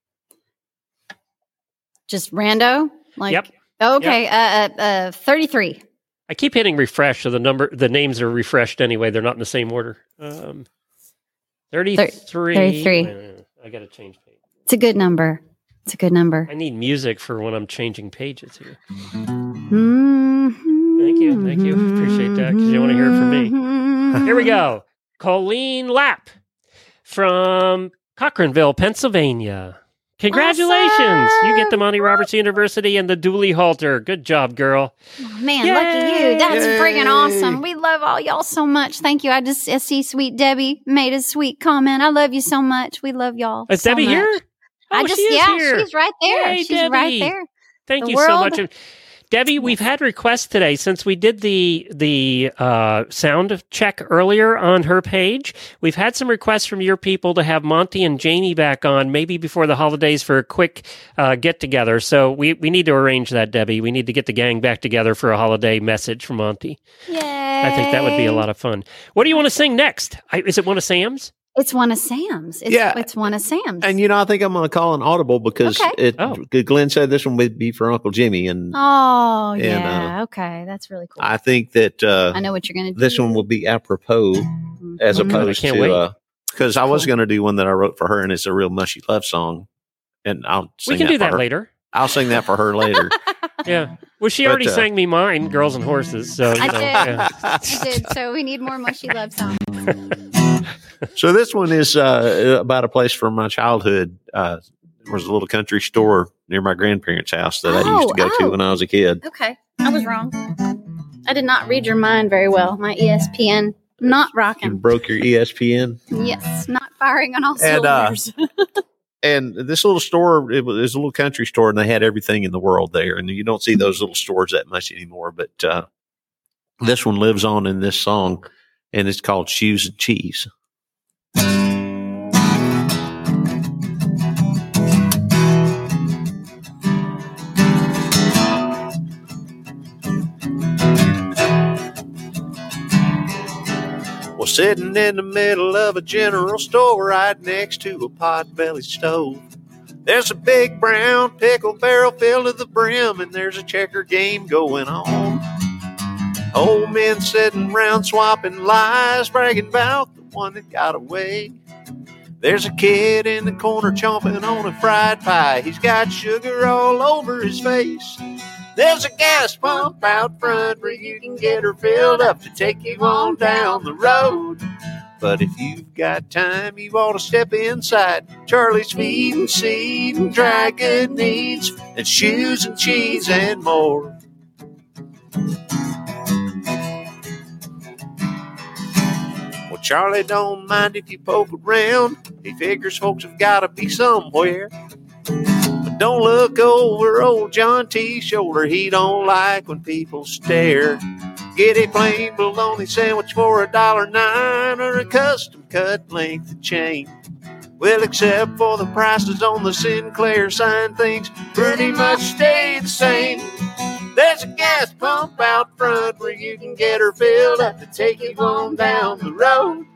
Just rando. Like Yep. okay. Uh, uh, uh, thirty-three. I keep hitting refresh, so the number, the names are refreshed anyway. They're not in the same order. Um, 33. 33. Wait a minute. I got to change page. It's a good number. It's a good number. I need music for when I'm changing pages here. Mm-hmm. Thank you, thank you. Appreciate that, 'cause you wanna hear it from me. me. Here we go. Colleen Lapp from Cochranville, Pennsylvania. Congratulations. You get the Monty Roberts University and the Dually Halter. Good job, girl. Man, lucky you. That's Yay. friggin' awesome. We love all y'all so much. Thank you. I just I see sweet Debbie made a sweet comment. I love you so much. We love y'all. Is so Debbie much. here? I Oh, just she yeah, here. she's right there. Yay, she's Debbie. right there. Thank The you so much. Debbie, we've had requests today since we did the the uh, sound check earlier on her page. We've had some requests from your people to have Monty and Jamie back on, maybe before the holidays for a quick uh, get together. So we we need to arrange that, Debbie. We need to get the gang back together for a holiday message from Monty. Yay. I think that would be a lot of fun. What do you want to sing next? I, is it one of Sam's? It's one of Sam's. It's, Yeah. it's one of Sam's. And you know, I think I'm going to call an audible because Okay. it. Oh. Glenn said this one would be for Uncle Jimmy, and oh And, yeah. okay, that's really cool. I, I think that uh, know what you're gonna do. this one will be apropos as Mhm. opposed can't to wait. because I was Cool. going to do one that I wrote for her, and it's a real mushy love song, and I'll sing we can do for that her. later. I'll sing that for her later. (laughs) Yeah. (laughs) Well, she But, already uh, sang me mine, "Girls and Horses." So I know, did. yeah. I did. So we need more mushy love songs. (laughs) so this one is uh, about a place from my childhood. Uh, there was a little country store near my grandparents' house that I used to Oh, go oh. to when I was a kid. Okay, I was wrong. I did not read your mind very well. My ESPN not You rocking. broke your ESPN. Yes, not firing on all And, uh, cylinders. (laughs) and this little store it was, a little country store and they had everything in the world there and you don't see those little stores that much anymore but uh, this one lives on in this song and it's called shoes and cheese well sitting in the middle of a general store right next to a pot-bellied stove there's a big brown pickle barrel filled to the brim, and there's a checker game going on. Old men sitting round swapping lies, bragging about the one that got away. There's a kid in the corner chomping on a fried pie. He's got sugar all over his face. There's a gas pump out front where you can get her filled up to take you on down the road. But if you've got time, you ought to step inside Charlie's Feed and Seed and dry good needs and shoes and cheese and more. Well, Charlie don't mind if you poke around. He figures folks have got to be somewhere. Don't look over old John T's shoulder. He don't like when people stare. Get a plain bologna sandwich for a dollar nine or a custom cut length of chain. Well, except for the prices on the Sinclair sign, things pretty much stay the same. There's a gas pump out front where you can get her filled up to take you on down the road.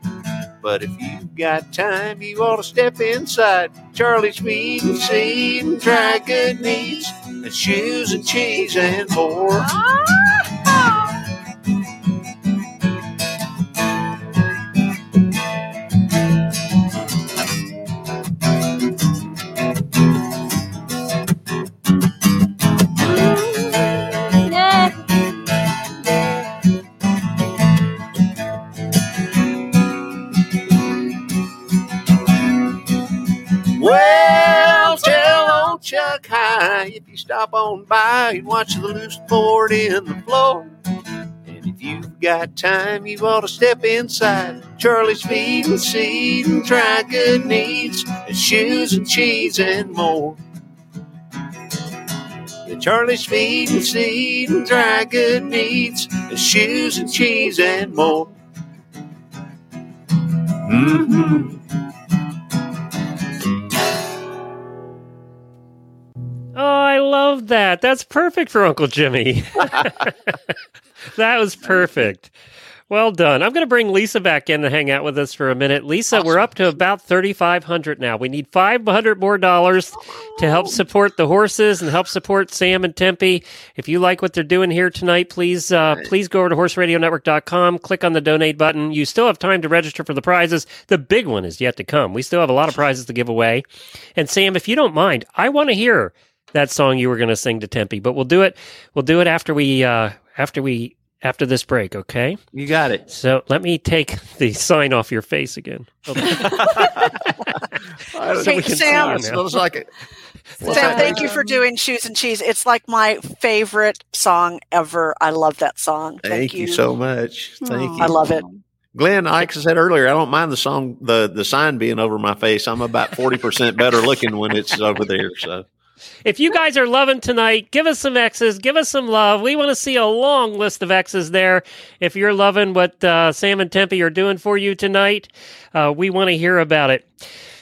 But if you've got time, you ought to step inside Charlie's Feed and Seed and try good meats and shoes and cheese and more. Ah! If you stop on by and watch the loose board in the floor. And if you've got time, you ought to step inside Charlie's Feed and Seed and try good needs and shoes and cheese and more. Charlie's Feed and Seed and try good needs and shoes and cheese and more. Mm-hmm. Love that. That's perfect for Uncle Jimmy. (laughs) that was perfect. Well done. I'm going to bring Lisa back in to hang out with us for a minute. Lisa, we're up to about 3500 now. We need 500 more dollars to help support the horses and help support Sam and Tempe. If you like what they're doing here tonight, please uh, please go over to horseradionetwork.com, click on the donate button. You still have time to register for the prizes. The big one is yet to come. We still have a lot of prizes to give away. And Sam, if you don't mind, I want to hear that song you were going to sing to Tempe, but we'll do it. We'll do it after we uh, after we after this break. Okay. You got it. So let me take (laughs) the sign off your face again. (laughs) I Hey, we can see Sam. you It now. smells like it. Sam, thank you for doing Shoes and Cheese. It's like my favorite song ever. I love that song. Thank, you. so much. Thank Aw. you. I love it. Glenn, like I said earlier, I don't mind the song, the the sign being over my face. I'm about forty percent better looking when it's over there. So If you guys are loving tonight, give us some X's, give us some love. We want to see a long list of X's there. If you're loving what uh, Sam and Tempe are doing for you tonight, uh, we want to hear about it.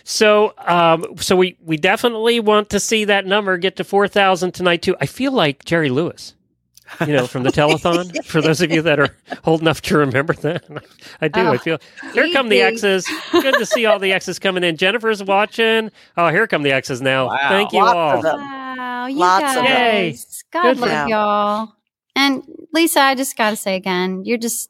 So, um, so we we definitely want to see that number get to four thousand tonight too. I feel like Jerry Lewis, you know, from the telethon. (laughs) for those of you that are old enough to remember that, (laughs) I do. I Oh, feel here come the. X's. Good to see all the X's coming in. Jennifer's watching. Oh, here come the X's now. Wow. Thank you Lots all. of them. Wow, you Lots of them. God Good love y'all. And Lisa, I just got to say again, you're just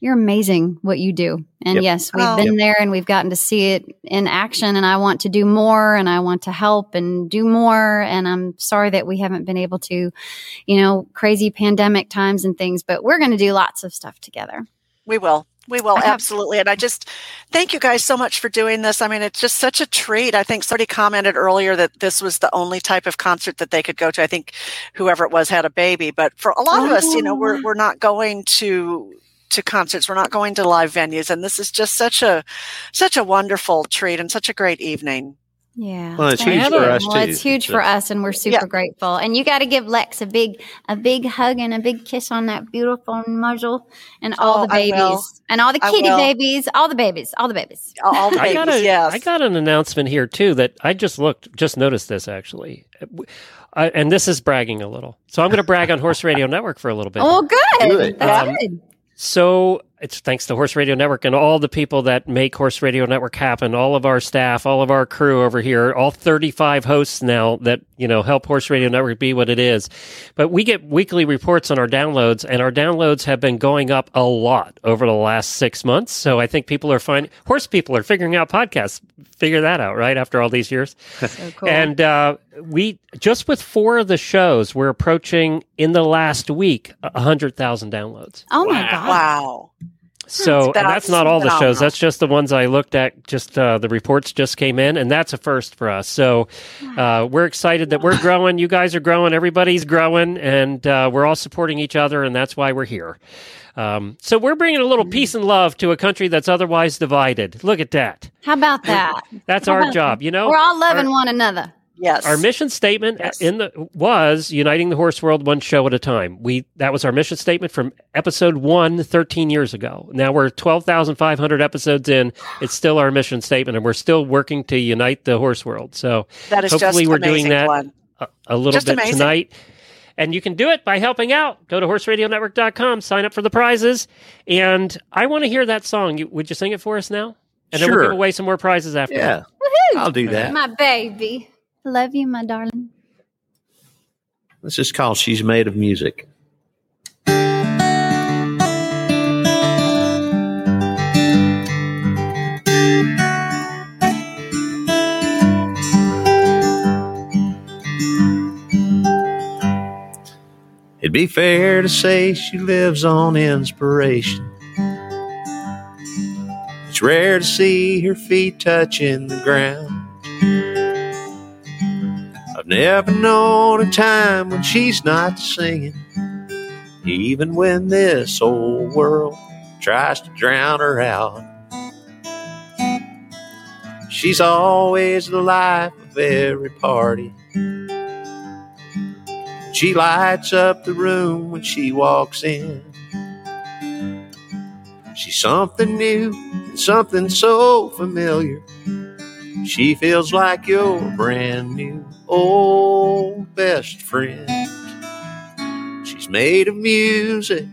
you're amazing what you do. And Yep. yes, we've Oh. been there and we've gotten to see it in action and I want to do more and I want to help and do more and I'm sorry that we haven't been able to, you know, crazy pandemic times and things, but we're going to do lots of stuff together. We will. We will absolutely. And I just thank you guys so much for doing this. I mean, it's just such a treat. I think somebody commented earlier that this was the only type of concert that they could go to. I think whoever it was had a baby, but for a lot of us, you know, we're Oh. we're not going to to concerts. We're not going to live venues, and this is just such a such a wonderful treat and such a great evening. Yeah. Well, it's huge for us, Well, too. it's huge for us and we're super Yeah. grateful. And you got to give Lex a big a big hug and a big kiss on that beautiful muzzle and all Oh, the babies. And all the kitty babies, all the babies, all the babies. All all the I babies, got a, yes. I got an announcement here too that I just looked, just noticed this actually, I, and this is bragging a little. So I'm going to brag on Horse Radio Network for a little bit. Oh, good. Do it. That's Um, good. So it's thanks to Horse Radio Network and all the people that make Horse Radio Network happen, all of our staff, all of our crew over here, all 35 hosts now that, you know, help Horse Radio Network be what it is. But we get weekly reports on our downloads and our downloads have been going up a lot over the last six months. So I think people are finding, horse people are figuring out podcasts. Figure that out, right? After all these years. (laughs) So cool. And uh, we just with four of the shows, we're approaching in the last week a hundred thousand downloads. oh my God. wow. So That's that's not all the shows. That's just the ones I looked at. Just uh, the reports just came in, and that's a first for us. So uh, we're excited that we're growing. You guys are growing. Everybody's growing, and uh, we're all supporting each other, and that's why we're here. Um, so we're bringing a little peace and love to a country that's otherwise divided. Look at that. How about that? That's How our job. You know, We're all loving Our- one another. Yes. Our mission statement uh, Yes. in the was uniting the horse world one show at a time. We that was our mission statement from episode 1 13 years ago. Now we're 12,500 episodes in. It's still our mission statement and we're still working to unite the horse world. So that is hopefully just we're amazing, doing that. Glenn. a, a little Just bit amazing. tonight. And you can do it by helping out. Go to horseradionetwork.com, sign up for the prizes. And I want to hear that song. You, would you sing it for us now? And then we'll Sure. give away some more prizes after. Yeah, I'll do that. My baby. Love you, my darling. This is called She's Made of Music. It'd be fair to say she lives on inspiration. It's rare to see her feet touching the ground. Never known a time when she's not singing, even when this old world tries to drown her out. She's always the life of every party. She lights up the room when she walks in. She's something new and something so familiar. She feels like you're brand new old best friend. She's made of music.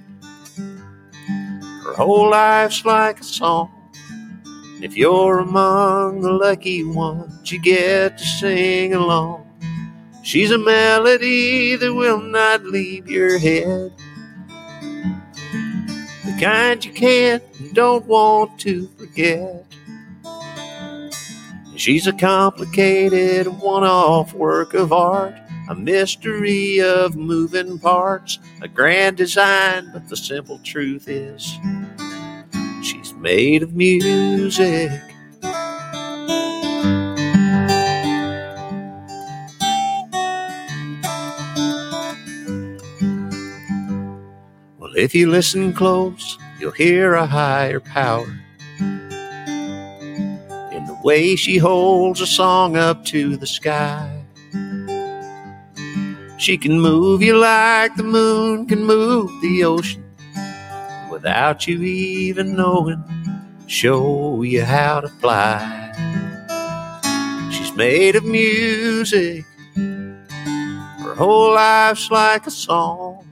Her whole life's like a song. If you're among the lucky ones, you get to sing along. She's a melody that will not leave your head. The kind you can't and don't want to forget. She's a complicated one off work of art, a mystery of moving parts, a grand design, but the simple truth is she's made of music. Well, if you listen close, you'll hear a higher power way she holds a song up to the sky. She can move you like the moon can move the ocean without you even knowing, show you how to fly. She's made of music, her whole life's like a song.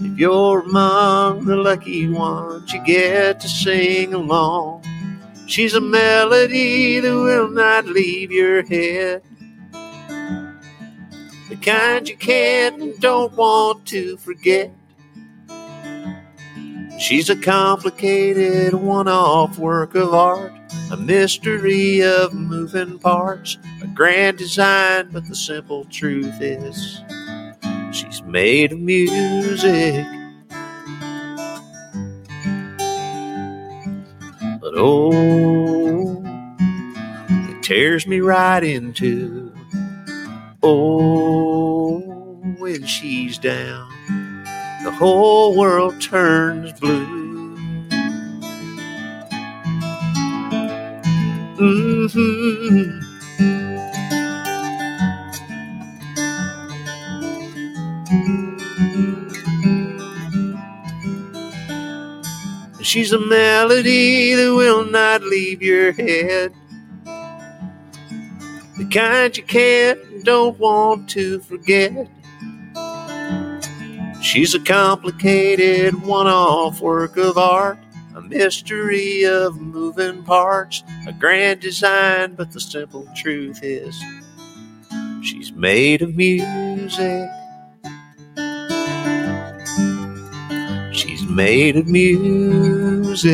If you're among the lucky ones, you get to sing along. She's a melody that will not leave your head. The kind you can't and don't want to forget. She's a complicated one off work of art, a mystery of moving parts, a grand design, but the simple truth is she's made of music. Oh, it tears me right into oh, when she's down the whole world turns blue. hmm She's a melody that will not leave your head. The kind you can't and don't want to forget. She's a complicated one off work of art, a mystery of moving parts, a grand design, but the simple truth is she's made of music. Made of music.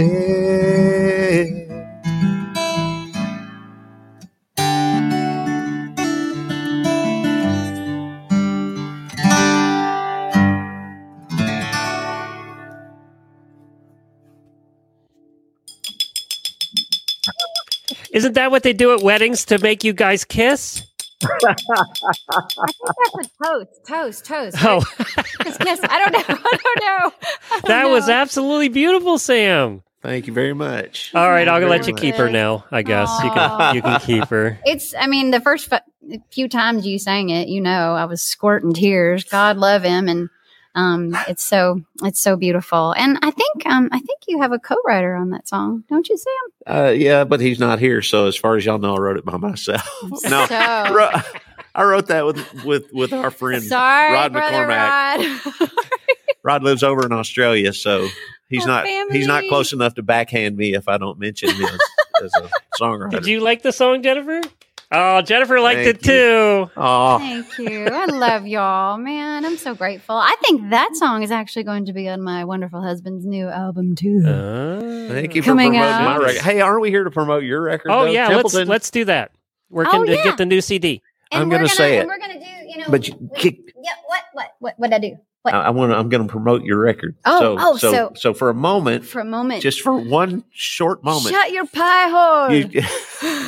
Isn't that what they do at weddings to make you guys kiss? I think that's a toast. Toast, toast. Oh, (laughs) Kiss, kiss. I don't know. (laughs) I don't know. I don't that was absolutely beautiful, Sam. Thank you very much. All right, I'll Very let you much. keep her now. I guess you can you can keep her. (laughs) It's, I mean, the first f- few times you sang it, you know, I was squirting tears. God love him. And, um, it's so, it's so beautiful. And I think, um, I think you have a co-writer on that song, don't you, Sam? Uh, yeah, but he's not here. So as far as y'all know, I wrote it by myself. (laughs) no, So- I wrote- that with with with our friend Sorry, Rod McCormack. Rod. (laughs) Rod lives over in Australia, so he's Oh, not he's not close enough to backhand me if I don't mention him as, as a (laughs) songwriter. Did you like the song, Jennifer? Oh, Jennifer liked Thank it too. Oh, Thank you. I love y'all, man. I'm so grateful. I think that song is actually going to be on my wonderful husband's new album too. Uh, thank you for Coming promoting out. my record. Hey, aren't we here to promote your record? Oh though? yeah, let's let's do that. We're Oh, going to yeah. get the new CD. And I'm we're gonna say and it. We're gonna do, you know. But you we- kick- yeah. What? What? What? What? What I do? What? I, I want. I'm going to promote your record. Oh, so, oh, so, so- so for a moment, For a moment, just for one short moment, shut your pie hole. you,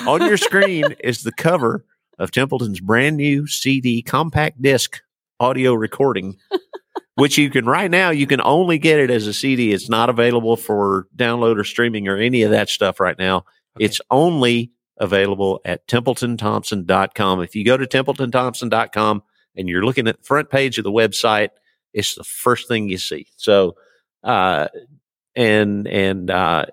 (laughs) (laughs) on your screen is the cover of Templeton's brand new CD compact disc audio recording, (laughs) which you can right now you can only get it as a CD. It's not available for download or streaming or any of that stuff right now. Okay. It's only available at templetonthompson.com. If you go to templetonthompson.com and you're looking at the front page of the website, it's the first thing you see. So, uh, and, and, uh,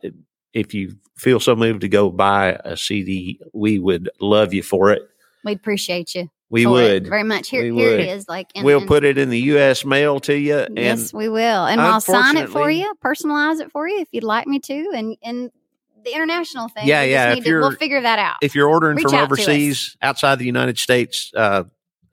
if you feel so moved to go buy a CD, we would love you for it. We'd appreciate you. We would. very much. Here, We here would. it is. Like, and, we'll and- put it in the U.S. mail to you. And yes, we will, and I'll sign it for you, personalize it for you if you'd like me to, and and the international thing. Yeah, we yeah, if to- we'll figure that out. if you're ordering Reach from overseas outside the United States, uh,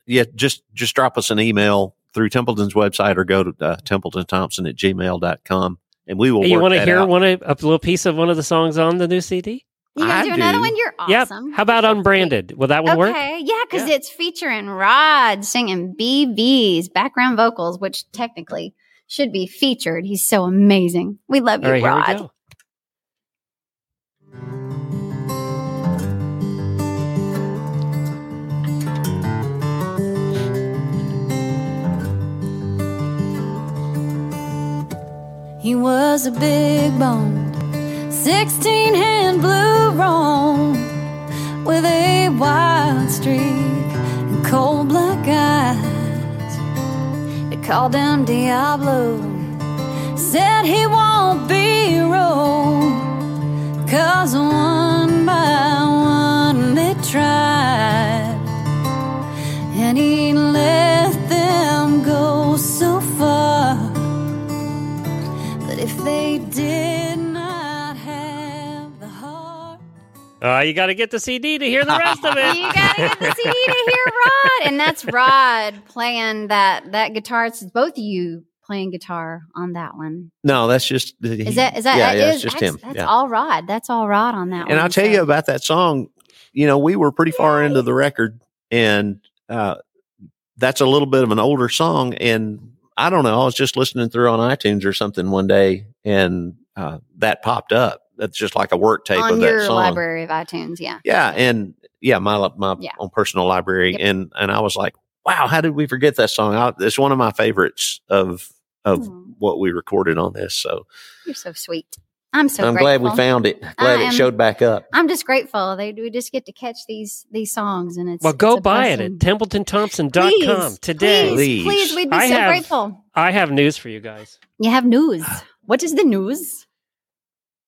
yeah, just just drop us an email through Templeton's website or go to uh, Templeton Thompson at gmail.com and we will Hey, you want to hear out. one of, a little piece of one of the songs on the new CD? you gonna I do another one? You're Yep. awesome. How about unbranded? Will that one sweet. work? Okay, yeah, because Yeah. it's featuring Rod singing BB's background vocals, which technically should be featured. He's so amazing. We love you, All right, here Rod. He was a big bone, 16 hand blue roan with a wild streak and cold black eyes. They called him Diablo, said he won't be ruled, cause one by one they tried. And he left them if they did not have the heart, Uh, you got to get the CD to hear the rest of (laughs) it. You gotta get the CD to hear Rod, and that's Rod playing that that guitar. It's both of you playing guitar on that one. No, that's just Is that is that yeah, that yeah, is- it's just that's, him. That's yeah. all Rod. That's all Rod on that one. And I'll tell so- you about that song. You know, we were pretty far into the record, and uh, that's a little bit of an older song. And I don't know, I was just listening through on iTunes or something one day, and uh, that popped up. That's just like a work tape on of that song. library of iTunes. Yeah. Yeah, and yeah, my my Yeah. own personal library, Yep. and and I was like, wow, how did we forget that song? I, it's one of my favorites of of Aw, what we recorded on this. So you're so sweet. I'm so I'm grateful. glad we found it. Glad I it showed back up. I'm just grateful. They we just get to catch these these songs, and it's Well, go it's a buy it blessing. at templetonthompson.com Please, today. Please, Please. please, we'd be I so have- grateful. I have news for you guys. You have news. What is the news?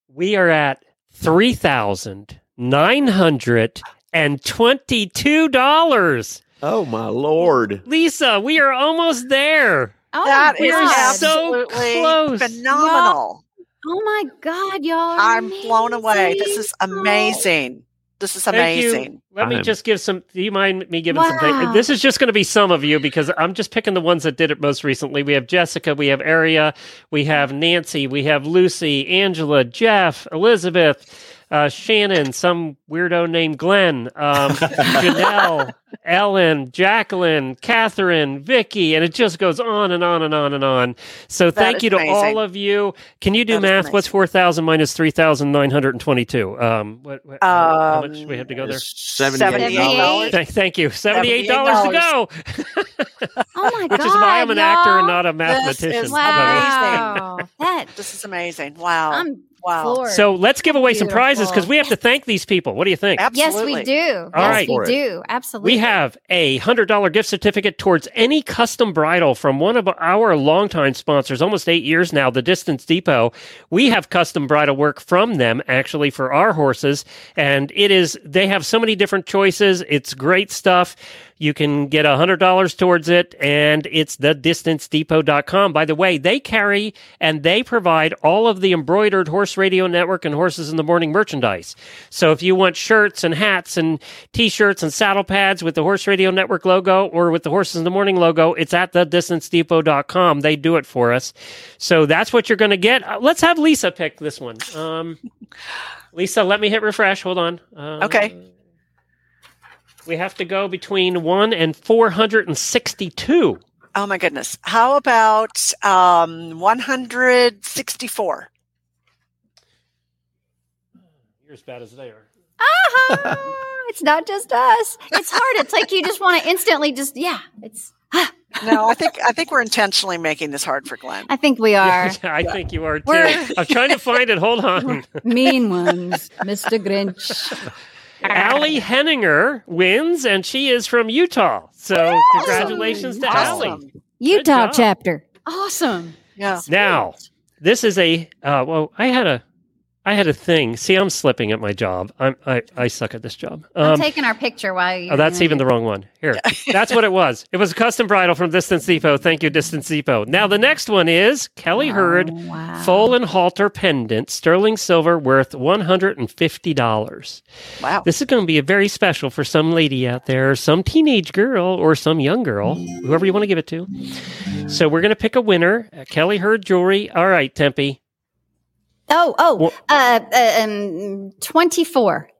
We are at $3,922. Oh my lord! Lisa, we are almost there. Oh, That my is so close. phenomenal. Oh my God, y'all! I'm blown away. This is amazing. This is amazing. Let me I'm- just give some. Do you mind me giving some? Wow. This is just going to be some of you because I'm just picking the ones that did it most recently. We have Jessica, we have Aria, we have Nancy, we have Lucy, Angela, Jeff, Elizabeth, uh, Shannon, some weirdo named Glenn, um, (laughs) Janelle, Ellen, Jacqueline, Catherine, Vicky, and it just goes on and on and on and on. So thank you to amazing. all of you. Can you do That is math? What's four thousand minus three thousand nine hundred and twenty-two? Um, what, what, how much do we have to go there? Seventy-eight $78. dollars. Th- thank you. Seventy-eight dollars to go. Oh my god! (laughs) Which is why I'm an actor and not a mathematician. is by the. Wow, that This is amazing. Wow. I'm Wow. floor. So let's give away some prizes because we have to thank these people. What do you think? Absolutely. yes, we do. All yes, right. we do. Absolutely. We have a $100 gift certificate towards any custom bridle from one of our longtime sponsors, almost eight years now, the Distance Depot. We have custom bridle work from them actually for our horses. And it is, they have so many different choices. It's great stuff. You can get $100 towards it, and it's thedistancedepot.com. By the way, they carry and they provide all of the embroidered Horse Radio Network and Horses in the Morning merchandise. So if you want shirts and hats and t shirts and saddle pads with the Horse Radio Network logo or with the Horses in the Morning logo, it's at thedistancedepot.com. They do it for us. So that's what you're going to get. Uh, let's have Lisa pick this one. Um, (laughs) Lisa, let me hit refresh. Hold on. Uh, Okay. We have to go between 1 and 462. Oh my goodness. How about um, 164? You're as bad as they are. Ah, it's not just us. It's hard. It's like you just want to instantly just yeah. It's. No, I think I think we're intentionally making this hard for Glenn. I think we are I think you are too. We're- I'm trying to find it. Hold on. (laughs) mean ones, Mister Grinch. Allie (laughs) Henninger wins, and she is from Utah. So congratulations to Allie. Awesome. Utah job. chapter. Awesome. Yeah. Now, this is a uh, well. I had a I had a thing. See, I'm slipping at my job. I'm I, I suck at this job. I'm Um, taking our picture while you. oh, that's even the wrong one. Here, (laughs) that's what it was. It was a custom bridle from Distance Depot. Thank you, Distance Depot. Now the next one is Kelly Herd Oh, wow. Foal and halter pendant, sterling silver, worth one hundred and fifty dollars. Wow. This is going to be a very special for some lady out there, some teenage girl, or some young girl, whoever you want to give it to. So we're going to pick a winner. Kelly Herd Jewelry. All right, Tempe. Oh, oh, Well- uh, uh, um, twenty-four.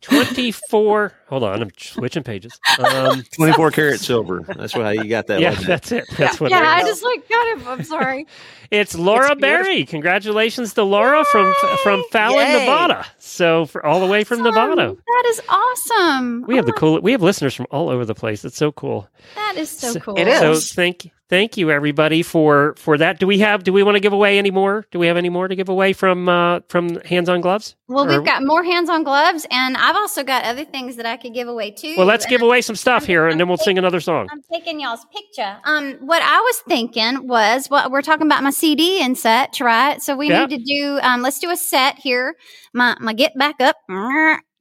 24. Hold on, I'm switching pages. Um, (laughs) 24 karat silver. That's why you got that. yeah, wasn't it? that's it. That's what Yeah, it I is. just like kind of. I'm sorry. (laughs) It's Laura It's. Berry. Congratulations to Laura from from Fallon, Yay. Nevada. So for all the way from Nevada. That is awesome. We have the Oh, cool. We have listeners from all over the place. It's so cool. That is so So- cool. It is. So thank thank you everybody for for that. Do we have? Do we want to give away any more? Do we have any more to give away from uh, from Hands on Gloves? Well, Or- we've got more hands-on gloves, and I've also got other things that I could give away too. Well, let's And give away some stuff here, and then we'll sing another song. I'm taking y'all's picture. Um, what I was thinking was, well, we're talking about my CD and such right? So we Yeah. need to do. Um, let's do a set here. My my get back up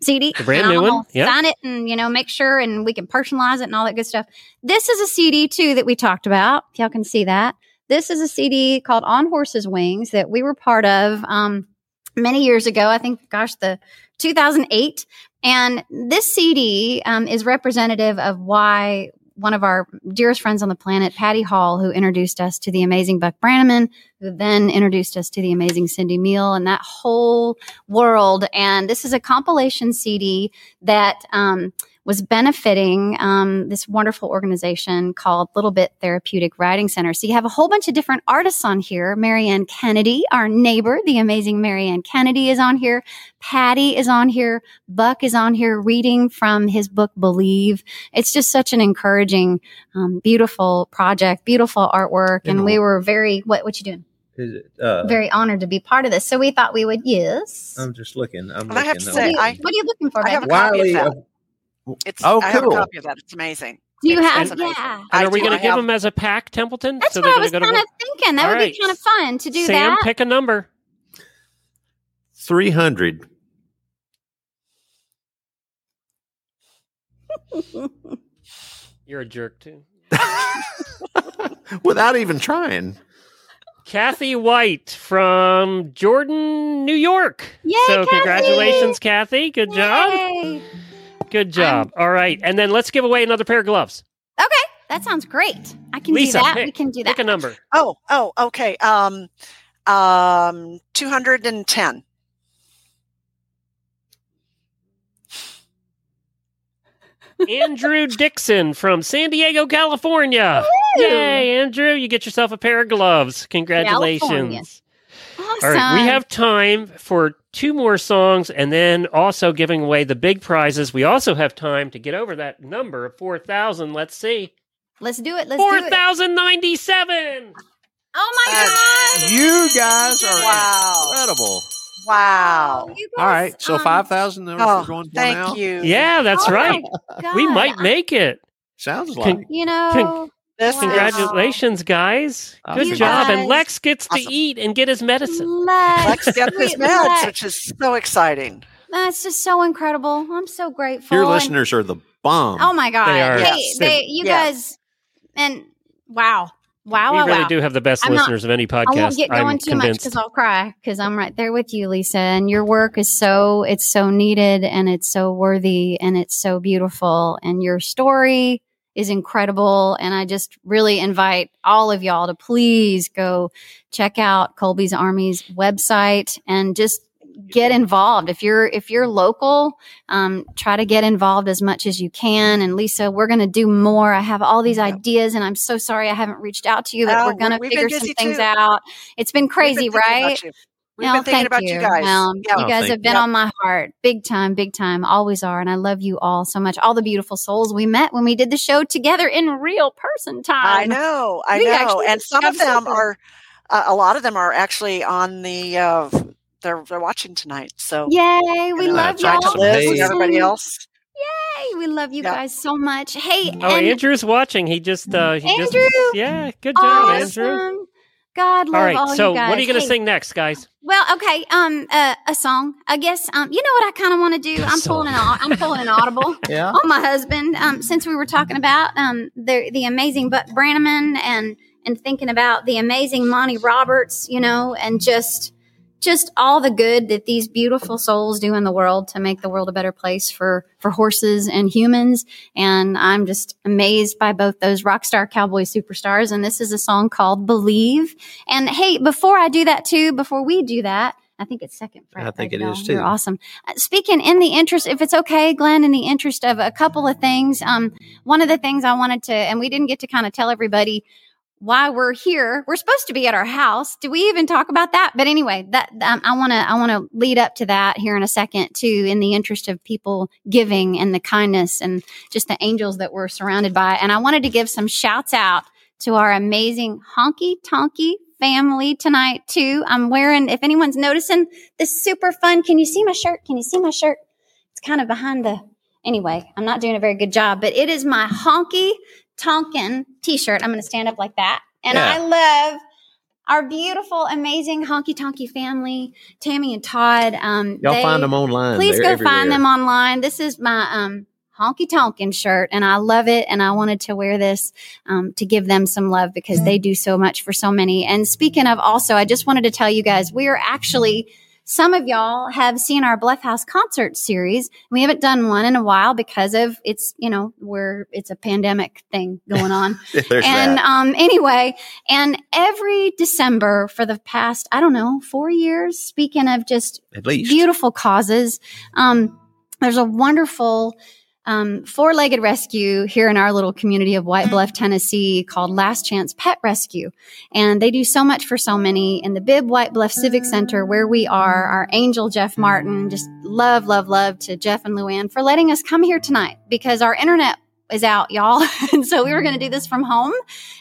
CD, The brand new one? gonna Sign it and you know make sure, and we can personalize it and all that good stuff. This is a CD too that we talked about. Y'all can see that, this is a CD called On Horses Wings that we were part of. Um, many years ago. I think, gosh, the 2008. And this CD um, is representative of why one of our dearest friends on the planet, Patty Hall, who introduced us to the amazing Buck Brannaman, who then introduced us to the amazing Cindy Meehl and that whole world. And this is a compilation CD that um, was benefiting um, this wonderful organization called Little Bit Therapeutic Riding Center. So you have a whole bunch of different artists on here. Marianne Kennedy, our neighbor, the amazing Marianne Kennedy is on here. Patty is on here. Buck is on here reading from his book Believe. It's just such an encouraging, um, beautiful project, beautiful artwork, and And we were very what what you doing? Uh, Very honored to be part of this. So we thought we would yes. I'm just looking. I'm And I have looking. to what, say, are you, I- what are you looking for, I have baby? a copy of Wiley. that. Of- It's Oh, I have a copy of that. It's amazing. Do you It's- have it's yeah? And are we going to give them as a pack, Templeton? That's so what I was kind of thinking. That All would right. be kind of fun to do Sam, that. pick a number. 300. (laughs) You're a jerk too. (laughs) Without even trying. Kathy White from Jordan, New York. Yay, so Kathy! congratulations, Kathy. Good job. Yay. Good job. All right, and then let's give away another pair of gloves. Okay, that sounds great. I can Lisa, do that. pick- we can do that. Pick a number. Oh, oh, okay. Um, um, two hundred and ten. Andrew Dixon from San Diego, California. Yay, Andrew! You get yourself a pair of gloves. Congratulations. California. Awesome. All right, we have time for two more songs and then also giving away the big prizes. We also have time to get over that number of 4,000. Let's see. Let's do it. Let's do it. 4,097. Oh my God. You guys are Wow. incredible. Wow. You All guys, right, so um, five thousand. Oh, we're going for thank now. you. Yeah, that's oh right. my We might make it. Sounds Con- like. You know, This Wow. is Congratulations, guys. Oh, Good You job. And Lex gets to eat and get his medicine. Lex Lex, get his meds, Lex. which is so exciting. That's just so incredible. I'm so grateful. Your and- listeners are the bomb. Oh my god! They are. Hey, Yes. they, you Yeah. guys, and wow, wow, we wow, really wow. do have the best I'm not- listeners of any podcast. I won't get going I'm too much because I'll cry because I'm right there with you, Lisa. And your work is so it's so needed and it's so worthy and it's so beautiful. And your story is incredible. And I just really invite all of y'all to please go check out Colby's Army's website and just get involved if you're if you're local um, try to get involved as much as you can and lisa we're going to do more i have all these ideas and i'm so sorry i haven't reached out to you but Oh, we're going to figure some things too. out it's been crazy right. We've No, been thinking thank about you, guys. Well, Yeah. you Oh, guys thank have been you. on my heart big time, big time, always are. And I love you all so much. All the beautiful souls we met when we did the show together in real person time. I know, I We know, and some of them something. are. Uh, a lot of them are actually on the. Uh, they're they're watching tonight. So Yay, we you know, love That's y'all. awesome. Liz and everybody else. Yay, we love you Yeah. guys so much. Hey, Oh, and Andrew's watching. He just, uh, he just, yeah, good job, Andrew. God love All right, all so you guys. what are you going to Hey, sing next, guys? Well, okay, um, uh, a song. I guess, um, you know what I kind of want to do. I'm pulling an, I'm pulling an audible. (laughs) Yeah. on my husband um, since we were talking about um, the the amazing Buck Brannaman and and thinking about the amazing Monty Roberts, you know, and just just all the good that these beautiful souls do in the world to make the world a better place for for horses and humans. And I'm just amazed by both those rock star cowboy superstars. And this is a song called "Believe." And hey, before I do that too, before we do that. I think it's second. Fret, I think right, it is, You're too. awesome. Uh, speaking in the interest, if it's okay, Glenn, in the interest of a couple of things, um, one of the things I wanted to, and we didn't get to kind of tell everybody why we're here. We're supposed to be at our house. Do we even talk about that? But anyway, that um, I want to I want to lead up to that here in a second too, in the interest of people giving and the kindness and just the angels that we're surrounded by. And I wanted to give some shouts out to our amazing honky tonky family tonight too. I'm wearing, if anyone's noticing, this super fun. Can you see my shirt? Can you see my shirt? It's kind of behind the. Anyway, I'm not doing a very good job, but it is my honky Tonkin t-shirt. I'm going to stand up like that. And Yeah. I love our beautiful, amazing honky tonky family, Tammy and Todd. Um, Y'all they- find them online. Please They're go find them online. This is my um, honky tonkin shirt, and I love it. And I wanted to wear this um, to give them some love because they do so much for so many. And speaking of, also, I just wanted to tell you guys we are actually. Some of y'all have seen our Bluff House concert series. We haven't done one in a while because of it's, you know, where it's a pandemic thing going on. (laughs) And that. um anyway and every december for the past i don't know four years speaking of just At least. beautiful causes um there's a wonderful um, four-legged rescue here in our little community of white bluff tennessee called last chance pet rescue. And they do so much for so many in the bib white bluff civic center where we are our angel jeff martin just love love love to jeff and luann for letting us come here tonight because our internet is out, y'all. (laughs) and so we were going to do this from home.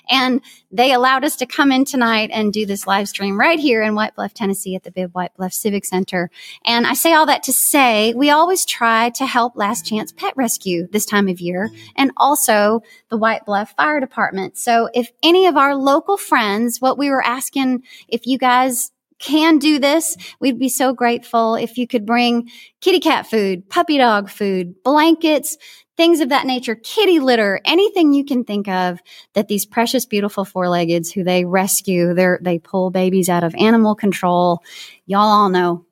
And they allowed us to come in tonight and do this live stream right here in White Bluff, Tennessee at the Bib White Bluff Civic Center. And I say all that to say we always try to help Last Chance Pet Rescue this time of year and also the White Bluff Fire Department. So if any of our local friends, what we were asking, if you guys can do this, we'd be so grateful if you could bring kitty cat food, puppy dog food, blankets, things of that nature, kitty litter, anything you can think of that these precious, beautiful four-leggeds who they rescue, they they pull babies out of animal control. Y'all all know.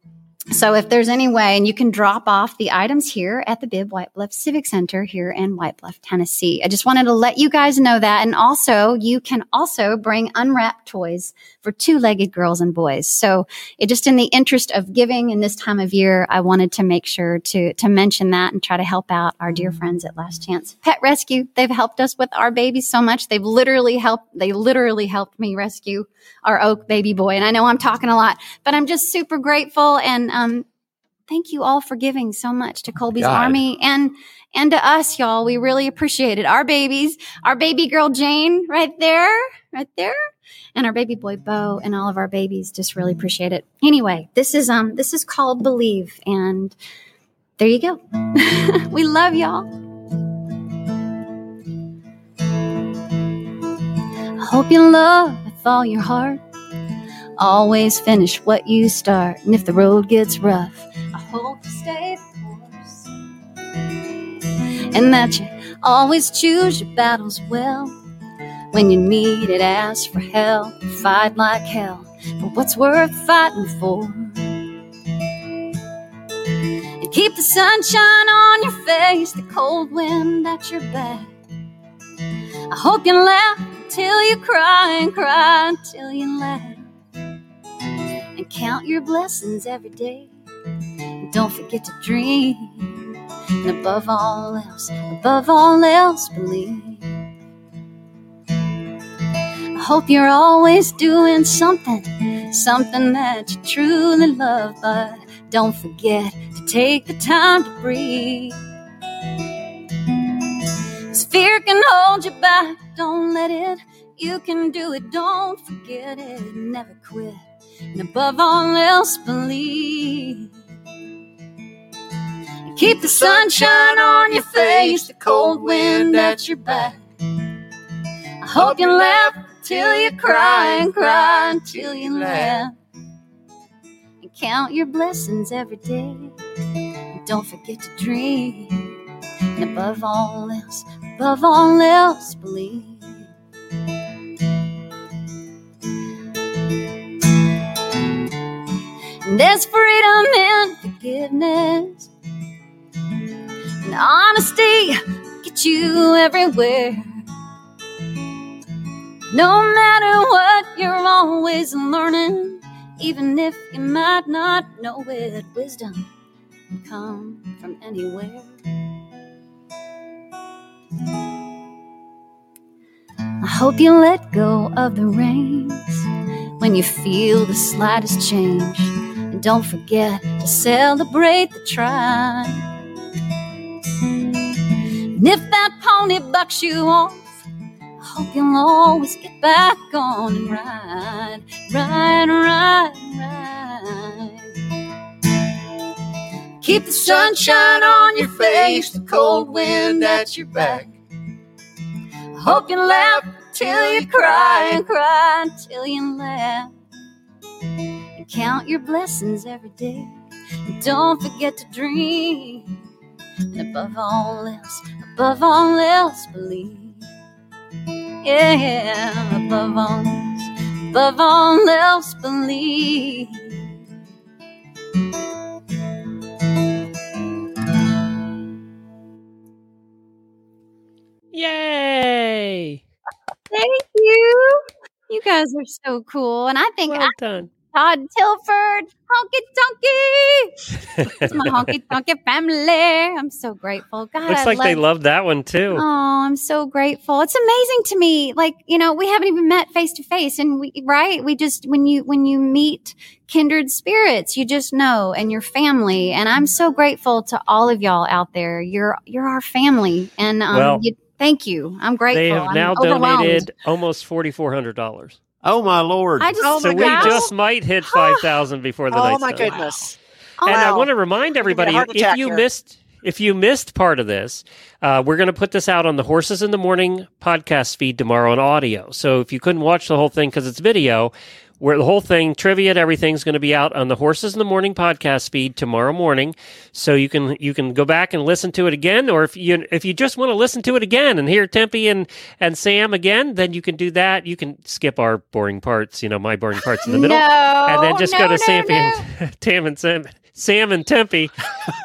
So if there's any way, and you can drop off the items here at the Bib White Bluff Civic Center here in White Bluff, Tennessee. I just wanted to let you guys know that. And also, you can also bring unwrapped toys for two-legged girls and boys. So it just in the interest of giving in this time of year, I wanted to make sure to to mention that and try to help out our dear friends at Last Chance Pet Rescue. They've helped us with our babies so much. They've literally helped. They literally helped me rescue our Oak baby boy. And I know I'm talking a lot, but I'm just super grateful and um, thank you all for giving so much to Colby's God. Army and and to us, y'all. We really appreciate it. Our babies, our baby girl Jane, right there, right there. and our baby boy Bo and all of our babies just really appreciate it. Anyway, this is um this is called Believe and there you go. (laughs) we love y'all. I hope you love with all your heart. Always finish what you start. And if the road gets rough, I hope you stay the course. And that you always choose your battles well. When you need it, ask for help. Fight like hell for what's worth fighting for. And keep the sunshine on your face, the cold wind at your back. I hope you laugh till you cry and cry until you laugh. Count your blessings every day. Don't forget to dream. And above all else, above all else, believe. I hope you're always doing something, something that you truly love, but don't forget to take the time to breathe. fear can hold you back, don't let it. You can do it, don't forget it, never quit. And above all else, believe. And keep the sunshine on your face, the cold wind at your back. I hope you laugh till you cry and cry until you laugh. And count your blessings every day. And don't forget to dream. And above all else, above all else, believe. There's freedom in forgiveness. And honesty get you everywhere. No matter what, you're always learning, even if you might not know it. Wisdom can come from anywhere. I hope you let go of the reins when you feel the slightest change. And don't forget to celebrate the try. And if that pony bucks you off, I hope you'll always get back on and ride, ride, ride, ride. Keep the sunshine on your face, the cold wind at your back. I hope you laugh till you cry and cry till you laugh. And count your blessings every day. And don't forget to dream. And above all else, above all else, believe. Yeah, above all else, above all else, believe. Yay! Thank you. You guys are so cool. And I think Well done. Todd Tilford, honky tonky. It's my honky (laughs) tonky family. I'm so grateful. God, Looks I like they love- that one too. Oh, I'm so grateful. It's amazing to me. Like, you know, we haven't even met face to face and we, right? We just, when you, when you meet kindred spirits, you just know and your family. And I'm so grateful to all of y'all out there. You're, you're our family. And, um, Well, you, thank you. I'm grateful. They have I'm now donated almost forty four hundred dollars. Oh my lord! I just, Oh So my we gosh. just might hit five thousand before the Oh night's my done. goodness. oh, And I want to remind everybody if you here. missed if you missed part of this, uh, we're going to put this out on the Horses in the Morning podcast feed tomorrow on audio. So if you couldn't watch the whole thing because it's video, where the whole thing, trivia and everything's going to be out on the Horses in the Morning podcast feed tomorrow morning. So you can you can go back and listen to it again, or if you if you just want to listen to it again and hear Tempe and and Sam again, then you can do that. You can skip our boring parts, you know, my boring parts in the middle (laughs) No, and then just no, go to no, Sam and (laughs) Tam and Sam, Sam and Tempe.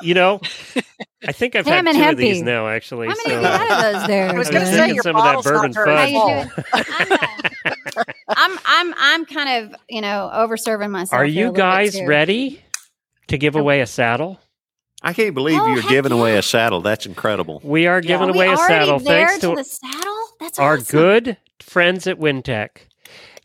You know, (laughs) I think I've Sam had and two of these now, actually. How many so have you had of those there? (laughs) I was I going was to say drinking your some of that bottle's not bourbon very fuzz. How you full. doing? (laughs) I'm, uh, I'm I'm I'm kind of you know overserving myself. Are you guys ready to give away a saddle? I can't believe Oh, you're heck giving away a saddle. That's incredible. We are Yeah. giving we away a saddle there thanks to to the saddle. That's our awesome. good friends at Wintec.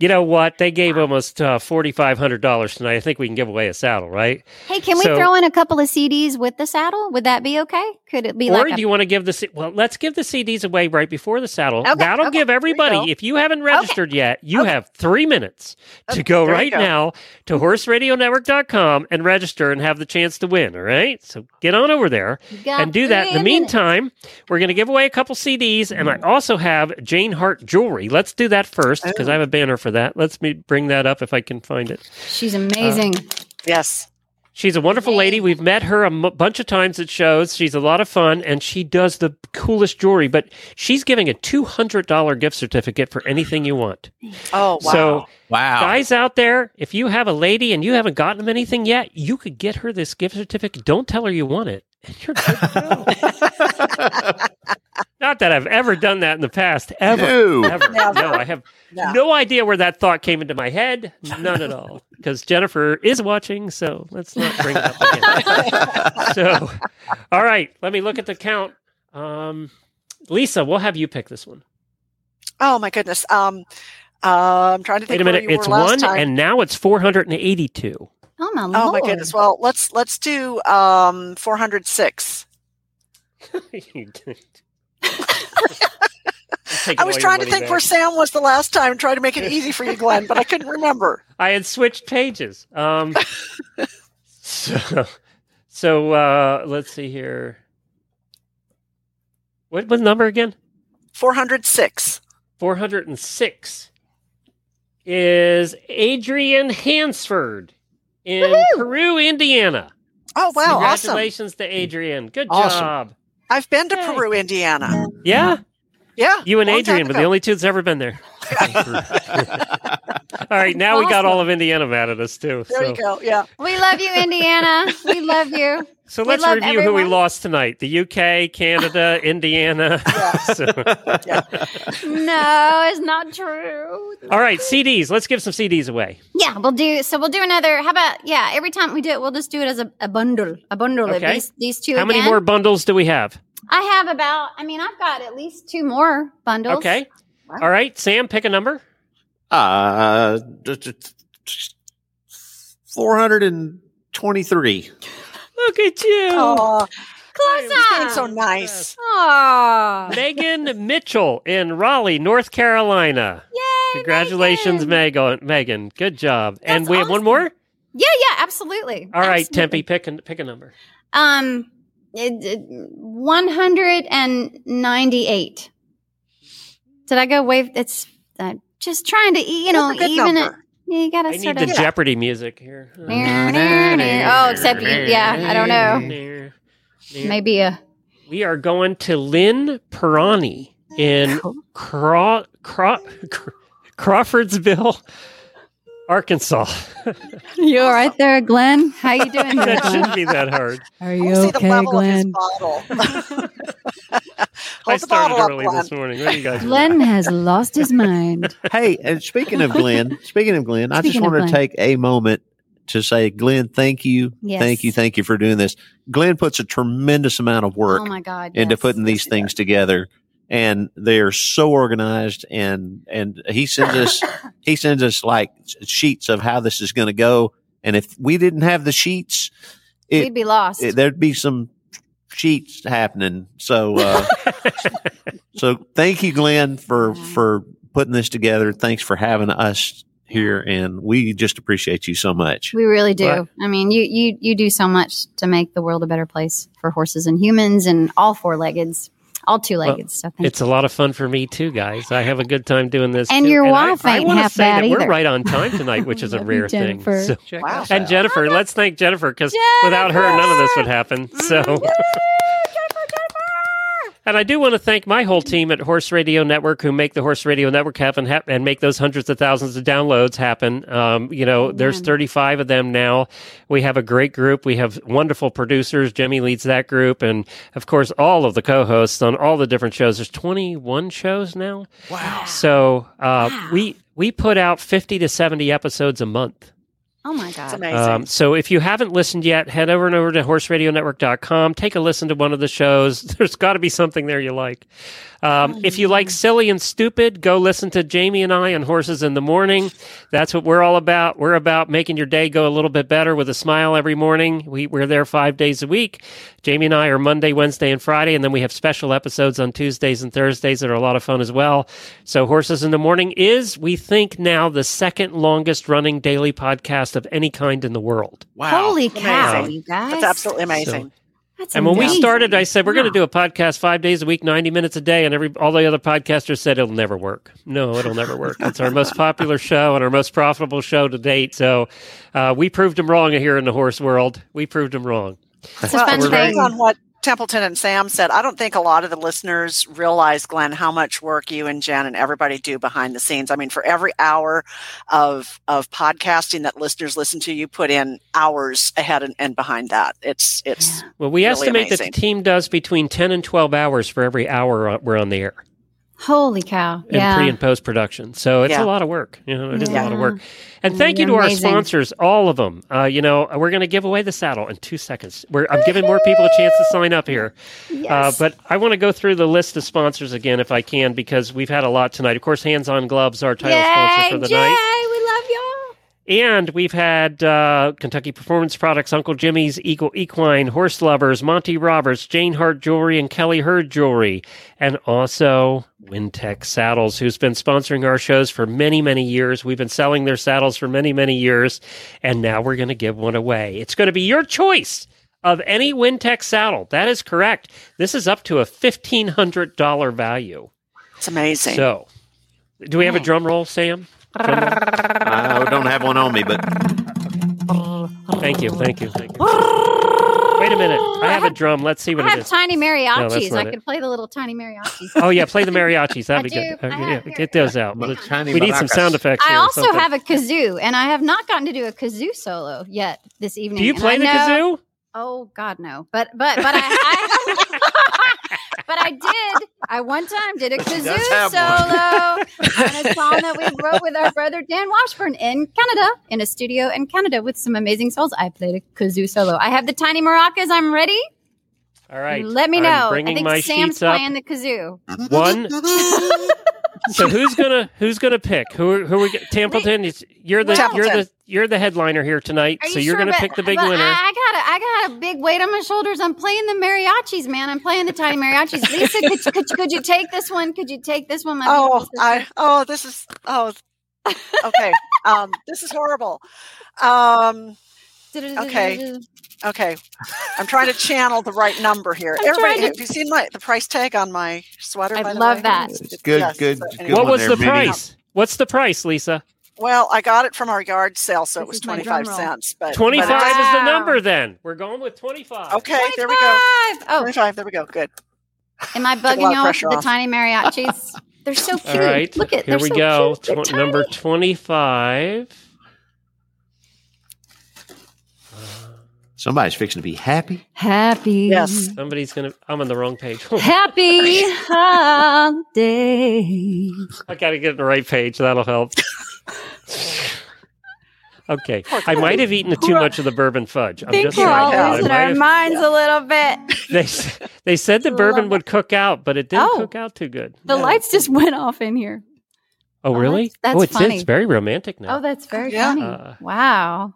You know what? They gave almost uh, forty five hundred dollars tonight. I think we can give away a saddle, right? Hey, can we throw in a couple of CDs with the saddle? Would that be okay? Could it be Or like do a, you want to give the well? Let's give the CDs away right before the saddle. Okay, That'll okay. give everybody. If you haven't registered yet, you Okay. have three minutes to go right go. now to horseradionetwork.com and register and have the chance to win. All right, so get on over there and do that. In the minutes. meantime, we're going to give away a couple CDs, and I also have Jane Heart jewelry. Let's do that first because I have a banner for that. Let's me bring that up if I can find it. She's amazing. Uh, yes. She's a wonderful lady. We've met her a m- bunch of times at shows. She's a lot of fun, and she does the coolest jewelry. But she's giving a two hundred dollar gift certificate for anything you want. Oh, wow. So, Wow. guys out there, if you have a lady and you haven't gotten them anything yet, you could get her this gift certificate. Don't tell her you want it, and (laughs) you're good to go. (laughs) Not that I've ever done that in the past, ever. No. Ever. (laughs) Never. No, I have No. no idea where that thought came into my head. None at all. (laughs) Because Jennifer is watching, so let's not bring it up again. (laughs) so, all right, let me look at the count. Um, Lisa, we'll have you pick this one. oh, my goodness. Um, uh, I'm trying to think Wait a minute, where you it's one, time. and now it's four hundred and eighty-two. Oh my Oh lord! my goodness. Well, let's let's do um 406. I was trying to think where Sam was the last time, trying to make it easy for you, Glenn, but I couldn't remember. (laughs) I had switched pages. Um, so, so uh, let's see here. What was the number again? 406. 406 is Adrian Hansford in Woohoo! Peru, Indiana. Oh wow, awesome! Congratulations to Adrian. Good Awesome. job. I've been to Yay. Peru, Indiana. Yeah, Yeah, you and Adrian were the only two that's ever been there. (laughs) all right, now we got all of Indiana mad at us too. There so. you go. Yeah. We love you, Indiana. we love you. So We let's love review who we lost tonight: the UK, Canada, (laughs) Indiana. (laughs) So- No, it's not true. all right, CDs. Let's give some CDs away. Yeah, we'll do. So we'll do another. How about yeah? Every time we do it, we'll just do it as a, a bundle. A bundle of Okay. these these two. How many more bundles do we have? I have about. I mean, I've got at least two more bundles. Okay. All right, Sam, pick a number. Uh, 423. Look at you. Oh, Close he's being up. so nice. Aw. Megan Mitchell in Raleigh, North Carolina. Yay! Congratulations, Megan. Megan. Megan, good job. and That's we have one more. Yeah, yeah, absolutely. All right, Absolutely. Tempe, pick a pick a number. Um, it- it- 198. Did I go wave? It's uh, just trying to, you know, That's a good even it. You gotta I need the of. Jeopardy music here. (laughs) Oh, except you- yeah, I don't know. Maybe a. We are going to Lynn Perani in (laughs) Craw- Craw- (laughs) Crawfordsville, Arkansas. You're right there, Glenn. How you doing (laughs) that shouldn't be that hard. Are I you want to see the okay, level Glenn? of his bottle. (laughs) (laughs) I Hold bottle started up, early Glenn. this morning. What you guys? Glenn has lost his mind. Hey, and speaking of Glenn, speaking of Glenn, I just want to take a moment to say, Glenn, thank you. Yes. Thank you. Thank you for doing this. Glenn puts a tremendous amount of work Oh my God! into yes. putting these things together. And they are so organized and, and he sends us, (coughs) he sends us like sheets of how this is going to go. And if we didn't have the sheets, it, We'd be lost. it- there'd be some sheets happening. So, uh, (laughs) so thank you, Glenn, for, Yeah. for putting this together. Thanks for having us here. And we just appreciate you so much. We really do. Right. I mean, you you you do so much to make the world a better place for horses and humans and all four leggeds, all two leggeds. so thank It's a lot of fun for me too, guys. I have a good time doing this. And too. your I- wife I, ain't wanna half say bad that We're right on time tonight, which (laughs) is a Love you, rare thing. So- Wow. and Jennifer, let's thank Jennifer because without her, none of this would happen. So. And I do want to thank my whole team at Horse Radio Network who make the Horse Radio Network happen hap- and make those hundreds of thousands of downloads happen. Um, you know, there's 35 of them now. We have a great group. We have wonderful producers. Jimmy leads that group. And of course, all of the co hosts on all the different shows. There's 21 shows now. Wow. So uh, we, we put out 50 to 70 episodes a month. Oh my It's god. amazing. Um, so if you haven't listened yet, head over and over to horseradionetwork.com. Take a listen to one of the shows. (laughs) There's got to be something there you like. Um, if you like silly and stupid, go listen to Jamie and I on Horses in the Morning. That's what we're all about. We're about making your day go a little bit better with a smile every morning. We, we're there five days a week. Jamie and I are Monday, Wednesday, and Friday, and then we have special episodes on Tuesdays and Thursdays that are a lot of fun as well. So, Horses in the Morning is, we think, now the second longest running daily podcast of any kind in the world. Wow. Holy cow, Amazing. you guys. That's absolutely amazing. That's And when we started, I said we're going to do a podcast five days a week, ninety minutes a day, and every all the other podcasters said it'll never work. No, it'll never work. (laughs) It's our most popular show and our most profitable show to date. So uh, we proved them wrong here in the horse world. We proved them wrong. It's a well, fun depends thing. on what Templeton and Sam said. I don't think a lot of the listeners realize, Glenn, how much work you and Jen and everybody do behind the scenes. I mean, for every hour of of podcasting that listeners listen to, you put in hours ahead and, and behind that. It's it's Well, we Really estimate that the team does between ten and twelve hours for every hour we're on the air Holy cow. in Yeah. pre and post production. So it's Yeah. a lot of work. You know, it is a lot of work. And thank you to You're our sponsors, all of them. Uh, you know, we're going to give away the saddle in two seconds. We're, I'm giving more people a chance to sign up here. Uh, Yes. but I want to go through the list of sponsors again if I can, because we've had a lot tonight. Of course, Hands On Gloves, our title sponsor for the Jay, night. We love y'all. And we've had uh, Kentucky Performance Products, Uncle Jimmy's Eagle Equine, Horseloverz, Monty Roberts, Jane Heart Jewelry, and Kelly Herd Jewelry. And also Wintec Saddles, who's been sponsoring our shows for many, many years. We've been selling their saddles for many, many years. And now we're going to give one away. It's going to be your choice of any Wintec saddle. That is correct. This is up to a $1,500 value. it's amazing. So, do we have a drum roll, Sam? Drum roll? I don't have one on me, but Thank you, thank you, thank you. Wait a minute. I have a drum. Let's see what it is. I it have is. tiny that's mariachis. not I it. could play the little tiny mariachis. Oh yeah, play the mariachis. That'd be I good. do. I yeah, have- here, get those out. Little Let's- tiny we need some maracas. sound effects. I here or also something. have a kazoo, and I have not gotten to do a kazoo solo yet this evening. Do you and play I the know- kazoo? Oh God, no. But but but I, I (laughs) but I did. I one time did a kazoo solo on a song that we (laughs) wrote with our brother Dan Washburn in Canada, in a studio in Canada with some amazing souls. I played a kazoo solo. I have the tiny maracas. I'm ready. All right. Let me I'm know. I think my Sam's sheets playing the kazoo. One. (laughs) so who's gonna who's gonna pick? Who who we get? Templeton? It's- You're the Well- you're the Templeton. You're the headliner here tonight. Are so you you're sure? gonna pick the big but winner. I, I got a, I got a big weight on my shoulders. I'm playing the mariachis, man. I'm playing the tiny mariachis. (laughs) Lisa, could, could, could you take this one? Could you take this one? My oh, beautiful sister? I oh this is oh okay. um, this is horrible. Um, okay. okay. I'm trying to channel the right number here. I'm Everybody, to- have you seen my the price tag on my sweater? I by the love way? that. It's- Good, yes, good, so good what was there, the Minnie. price? What's the price, Lisa? Well, I got it from our yard sale, so it was is my twenty drum five roll. cents. But twenty five but five it's- is the number. Then we're going with twenty five. Okay, there we go. 25. Oh, Twenty five. There we go. Good. am I Took a lot bugging y'all with the off. tiny mariachis? (laughs) They're so cute. All right. Look at this. here we so go. cute. They're Tw- number twenty five. somebody's fixing to be happy. Happy. Yes. Somebody's gonna. I'm on the wrong page. (laughs) Happy (laughs) holiday. I gotta get the right page. That'll help. (laughs) okay, I might have eaten too much of the bourbon fudge. I'm just saying. all losing our have- minds a little bit. (laughs) they they said the (laughs) bourbon would cook out, but it didn't Oh. cook out too good. The No. lights just went off in here. Oh, Oh, really? that's- that's oh, it's funny. it's very romantic now. Oh, that's very Yeah. funny. Uh, wow.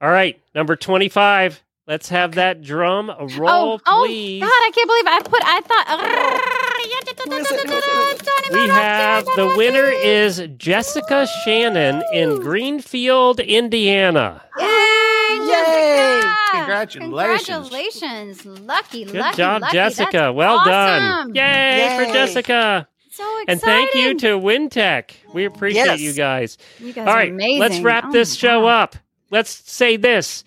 All right, number twenty-five. Let's have that drum roll, oh, oh. God, I can't believe I put, I thought. Who is it? Who is it? We have the winner is Jessica Shannon in Greenfield, Indiana. Yay! Yay! Congratulations. Congratulations. Lucky, Good lucky, job, lucky. Jessica. That's well done. awesome. Yay, for Jessica. So excited. And thank you to Wintec. We appreciate Yes. you guys. You guys All are amazing. let's wrap Oh this my show God. up. Let's say this.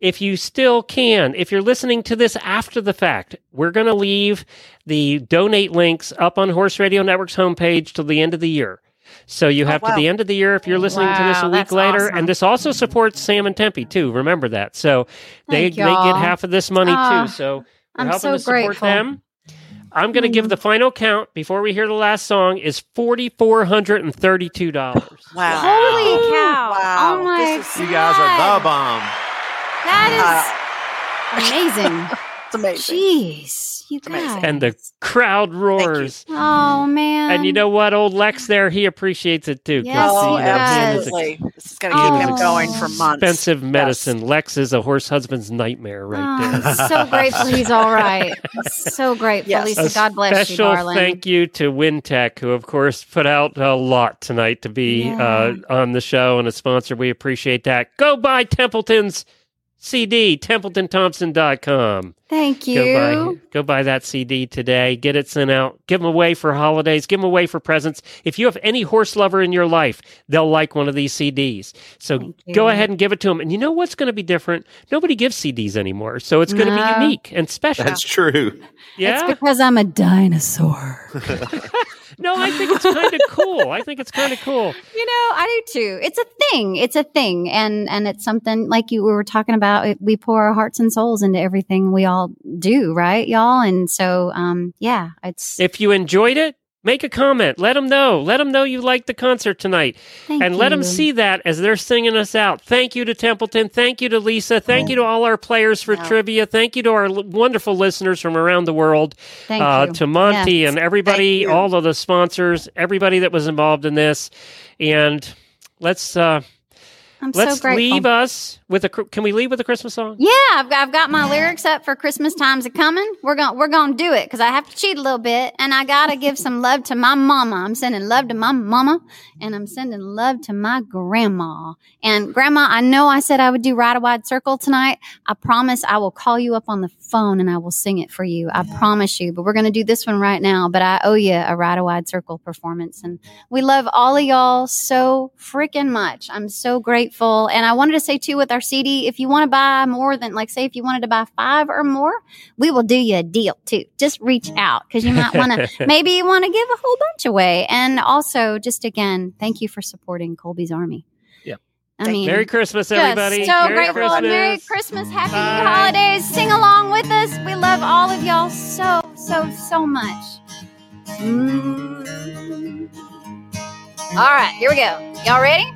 If you still can, if you're listening to this after the fact, we're going to leave the donate links up on Horse Radio Network's homepage till the end of the year. So you have wow. to the end of the year if you're listening to this a week later. awesome. And this also supports Sam and Tempe too. Remember that. So they, they get half of this money Ah, too. So we're I'm helping so to support grateful. them. I'm going to give Mm. the final count before we hear the last song is forty four hundred and thirty two dollars. Wow. Holy cow. Wow. Oh my This is You guys are the bomb. That uh, is amazing. (laughs) It's amazing. Jeez, you amazing. guys. And the crowd roars. oh mm. man. And you know what? Old Lex there, he appreciates it too. Yes, Oh, he know, does. absolutely. This is going to keep Oh. him going for months. Expensive medicine. Lex is a horse husband's nightmare right Oh, there. I'm so grateful he's all right. so (laughs) grateful, Yes. Lisa. God bless you, Special darling. thank you to Wintec, who of course put out a lot tonight to be uh, on the show and a sponsor. We appreciate that. Go buy Templeton's CD, TempletonThompson.com. Thank you. Go buy, go buy that CD today. Get it sent out. Give them away for holidays. Give them away for presents. If you have any horse lover in your life, they'll like one of these CDs. So go ahead and give it to them. And you know what's going to be different? Nobody gives CDs anymore. So it's going to No. be unique and special. That's true. yeah. It's because I'm a dinosaur. (laughs) no, I think it's kind of cool. I think it's kind of cool. (laughs) You know, I do too. It's a thing. It's a thing, and and it's something like you we were talking about. We pour our hearts and souls into everything we all do, right, y'all? And so, um, yeah, it's If you enjoyed it, make a comment. Let them know. Let them know you liked the concert tonight. thank and let them see that as they're singing us out. Thank you to Templeton. Thank you to Lisa. Thank you to all our players for Yeah. trivia. Thank you to our l- wonderful listeners from around the world. Thank uh, you. to Monty Yes. and everybody, all of the sponsors, everybody that was involved in this. And let's uh, I'm let's so grateful. leave us with a. Can we leave with a Christmas song? Yeah, I've got, I've got my lyrics up for Christmas time's a coming. We're gonna we're going to do it because I have to cheat a little bit, and I gotta give some love to my mama. I'm sending love to my mama, and I'm sending love to my grandma. And grandma, I know I said I would do Ride a Wide Circle tonight. I promise I will call you up on the phone and I will sing it for you. I promise you. But we're gonna do this one right now. But I owe you a Ride a Wide Circle performance, and we love all of y'all so freaking much. I'm so grateful. And I wanted to say too with our CD, if you want to buy more than like say if you wanted to buy five or more, we will do you a deal too. Just reach out because you might want to (laughs) maybe you want to give a whole bunch away. And also just again, thank you for supporting Colby's Army. Yep. I mean Merry Christmas, just everybody. so Merry grateful. Christmas. Merry Christmas. Happy Bye. holidays. Sing along with us. We love all of y'all so, so, so much. Mm. All right, here we go. Y'all ready?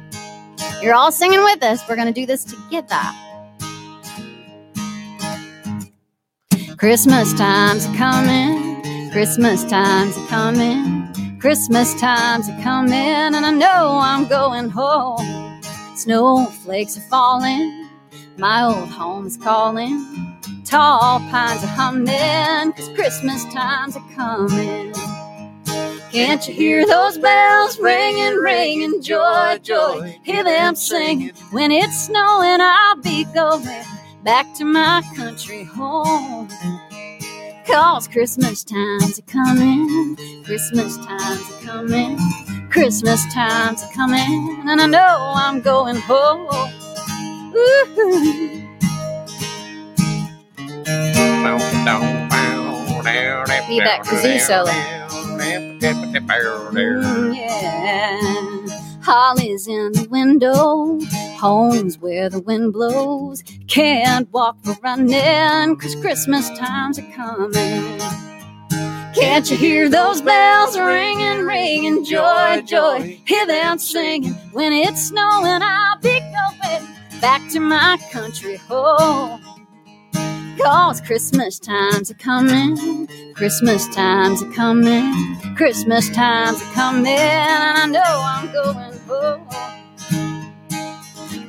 You're all singing with us. We're going to do this together. Christmas time's a coming. Christmas time's a coming. Christmas time's a coming, and I know I'm going home. Snowflakes are falling. My old home is calling. Tall pines are humming, cause Christmas time's a coming. Can't you hear those bells ringing, ringing, joy, joy? Hear them singing. When it's snowing, I'll be going back to my country home. Cause Christmas time's are coming, Christmas time's are coming, Christmas time's are coming, and I know I'm going home. Ooh. Need that kazoo solo. Yeah. Holly's in the window, home's where the wind blows. Can't walk for running, cause Christmas time's a coming. Can't you hear those bells ringing, ringing, joy, joy? Hear them singing. When it's snowing, I'll be going back to my country home. Cause Christmas time's are coming, Christmas time's are coming, Christmas time's are coming, and I know I'm going home.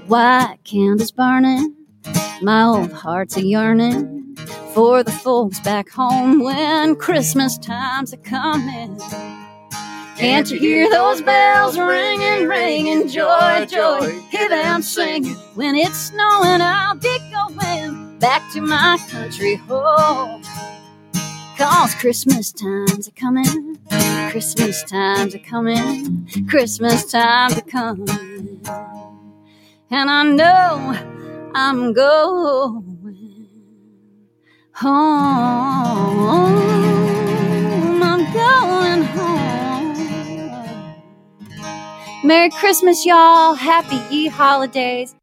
White candles burning, my old heart's a yearning for the folks back home when Christmas time's are coming. Can't you hear those bells ringing, ringing, joy, joy? Hear them singing. When it's snowing, I'll be going back to my country home. Cause Christmas time's are coming, Christmas time's are coming, Christmas time's a coming. And I know I'm going home. I'm going home. Merry Christmas, y'all. Happy ye holidays.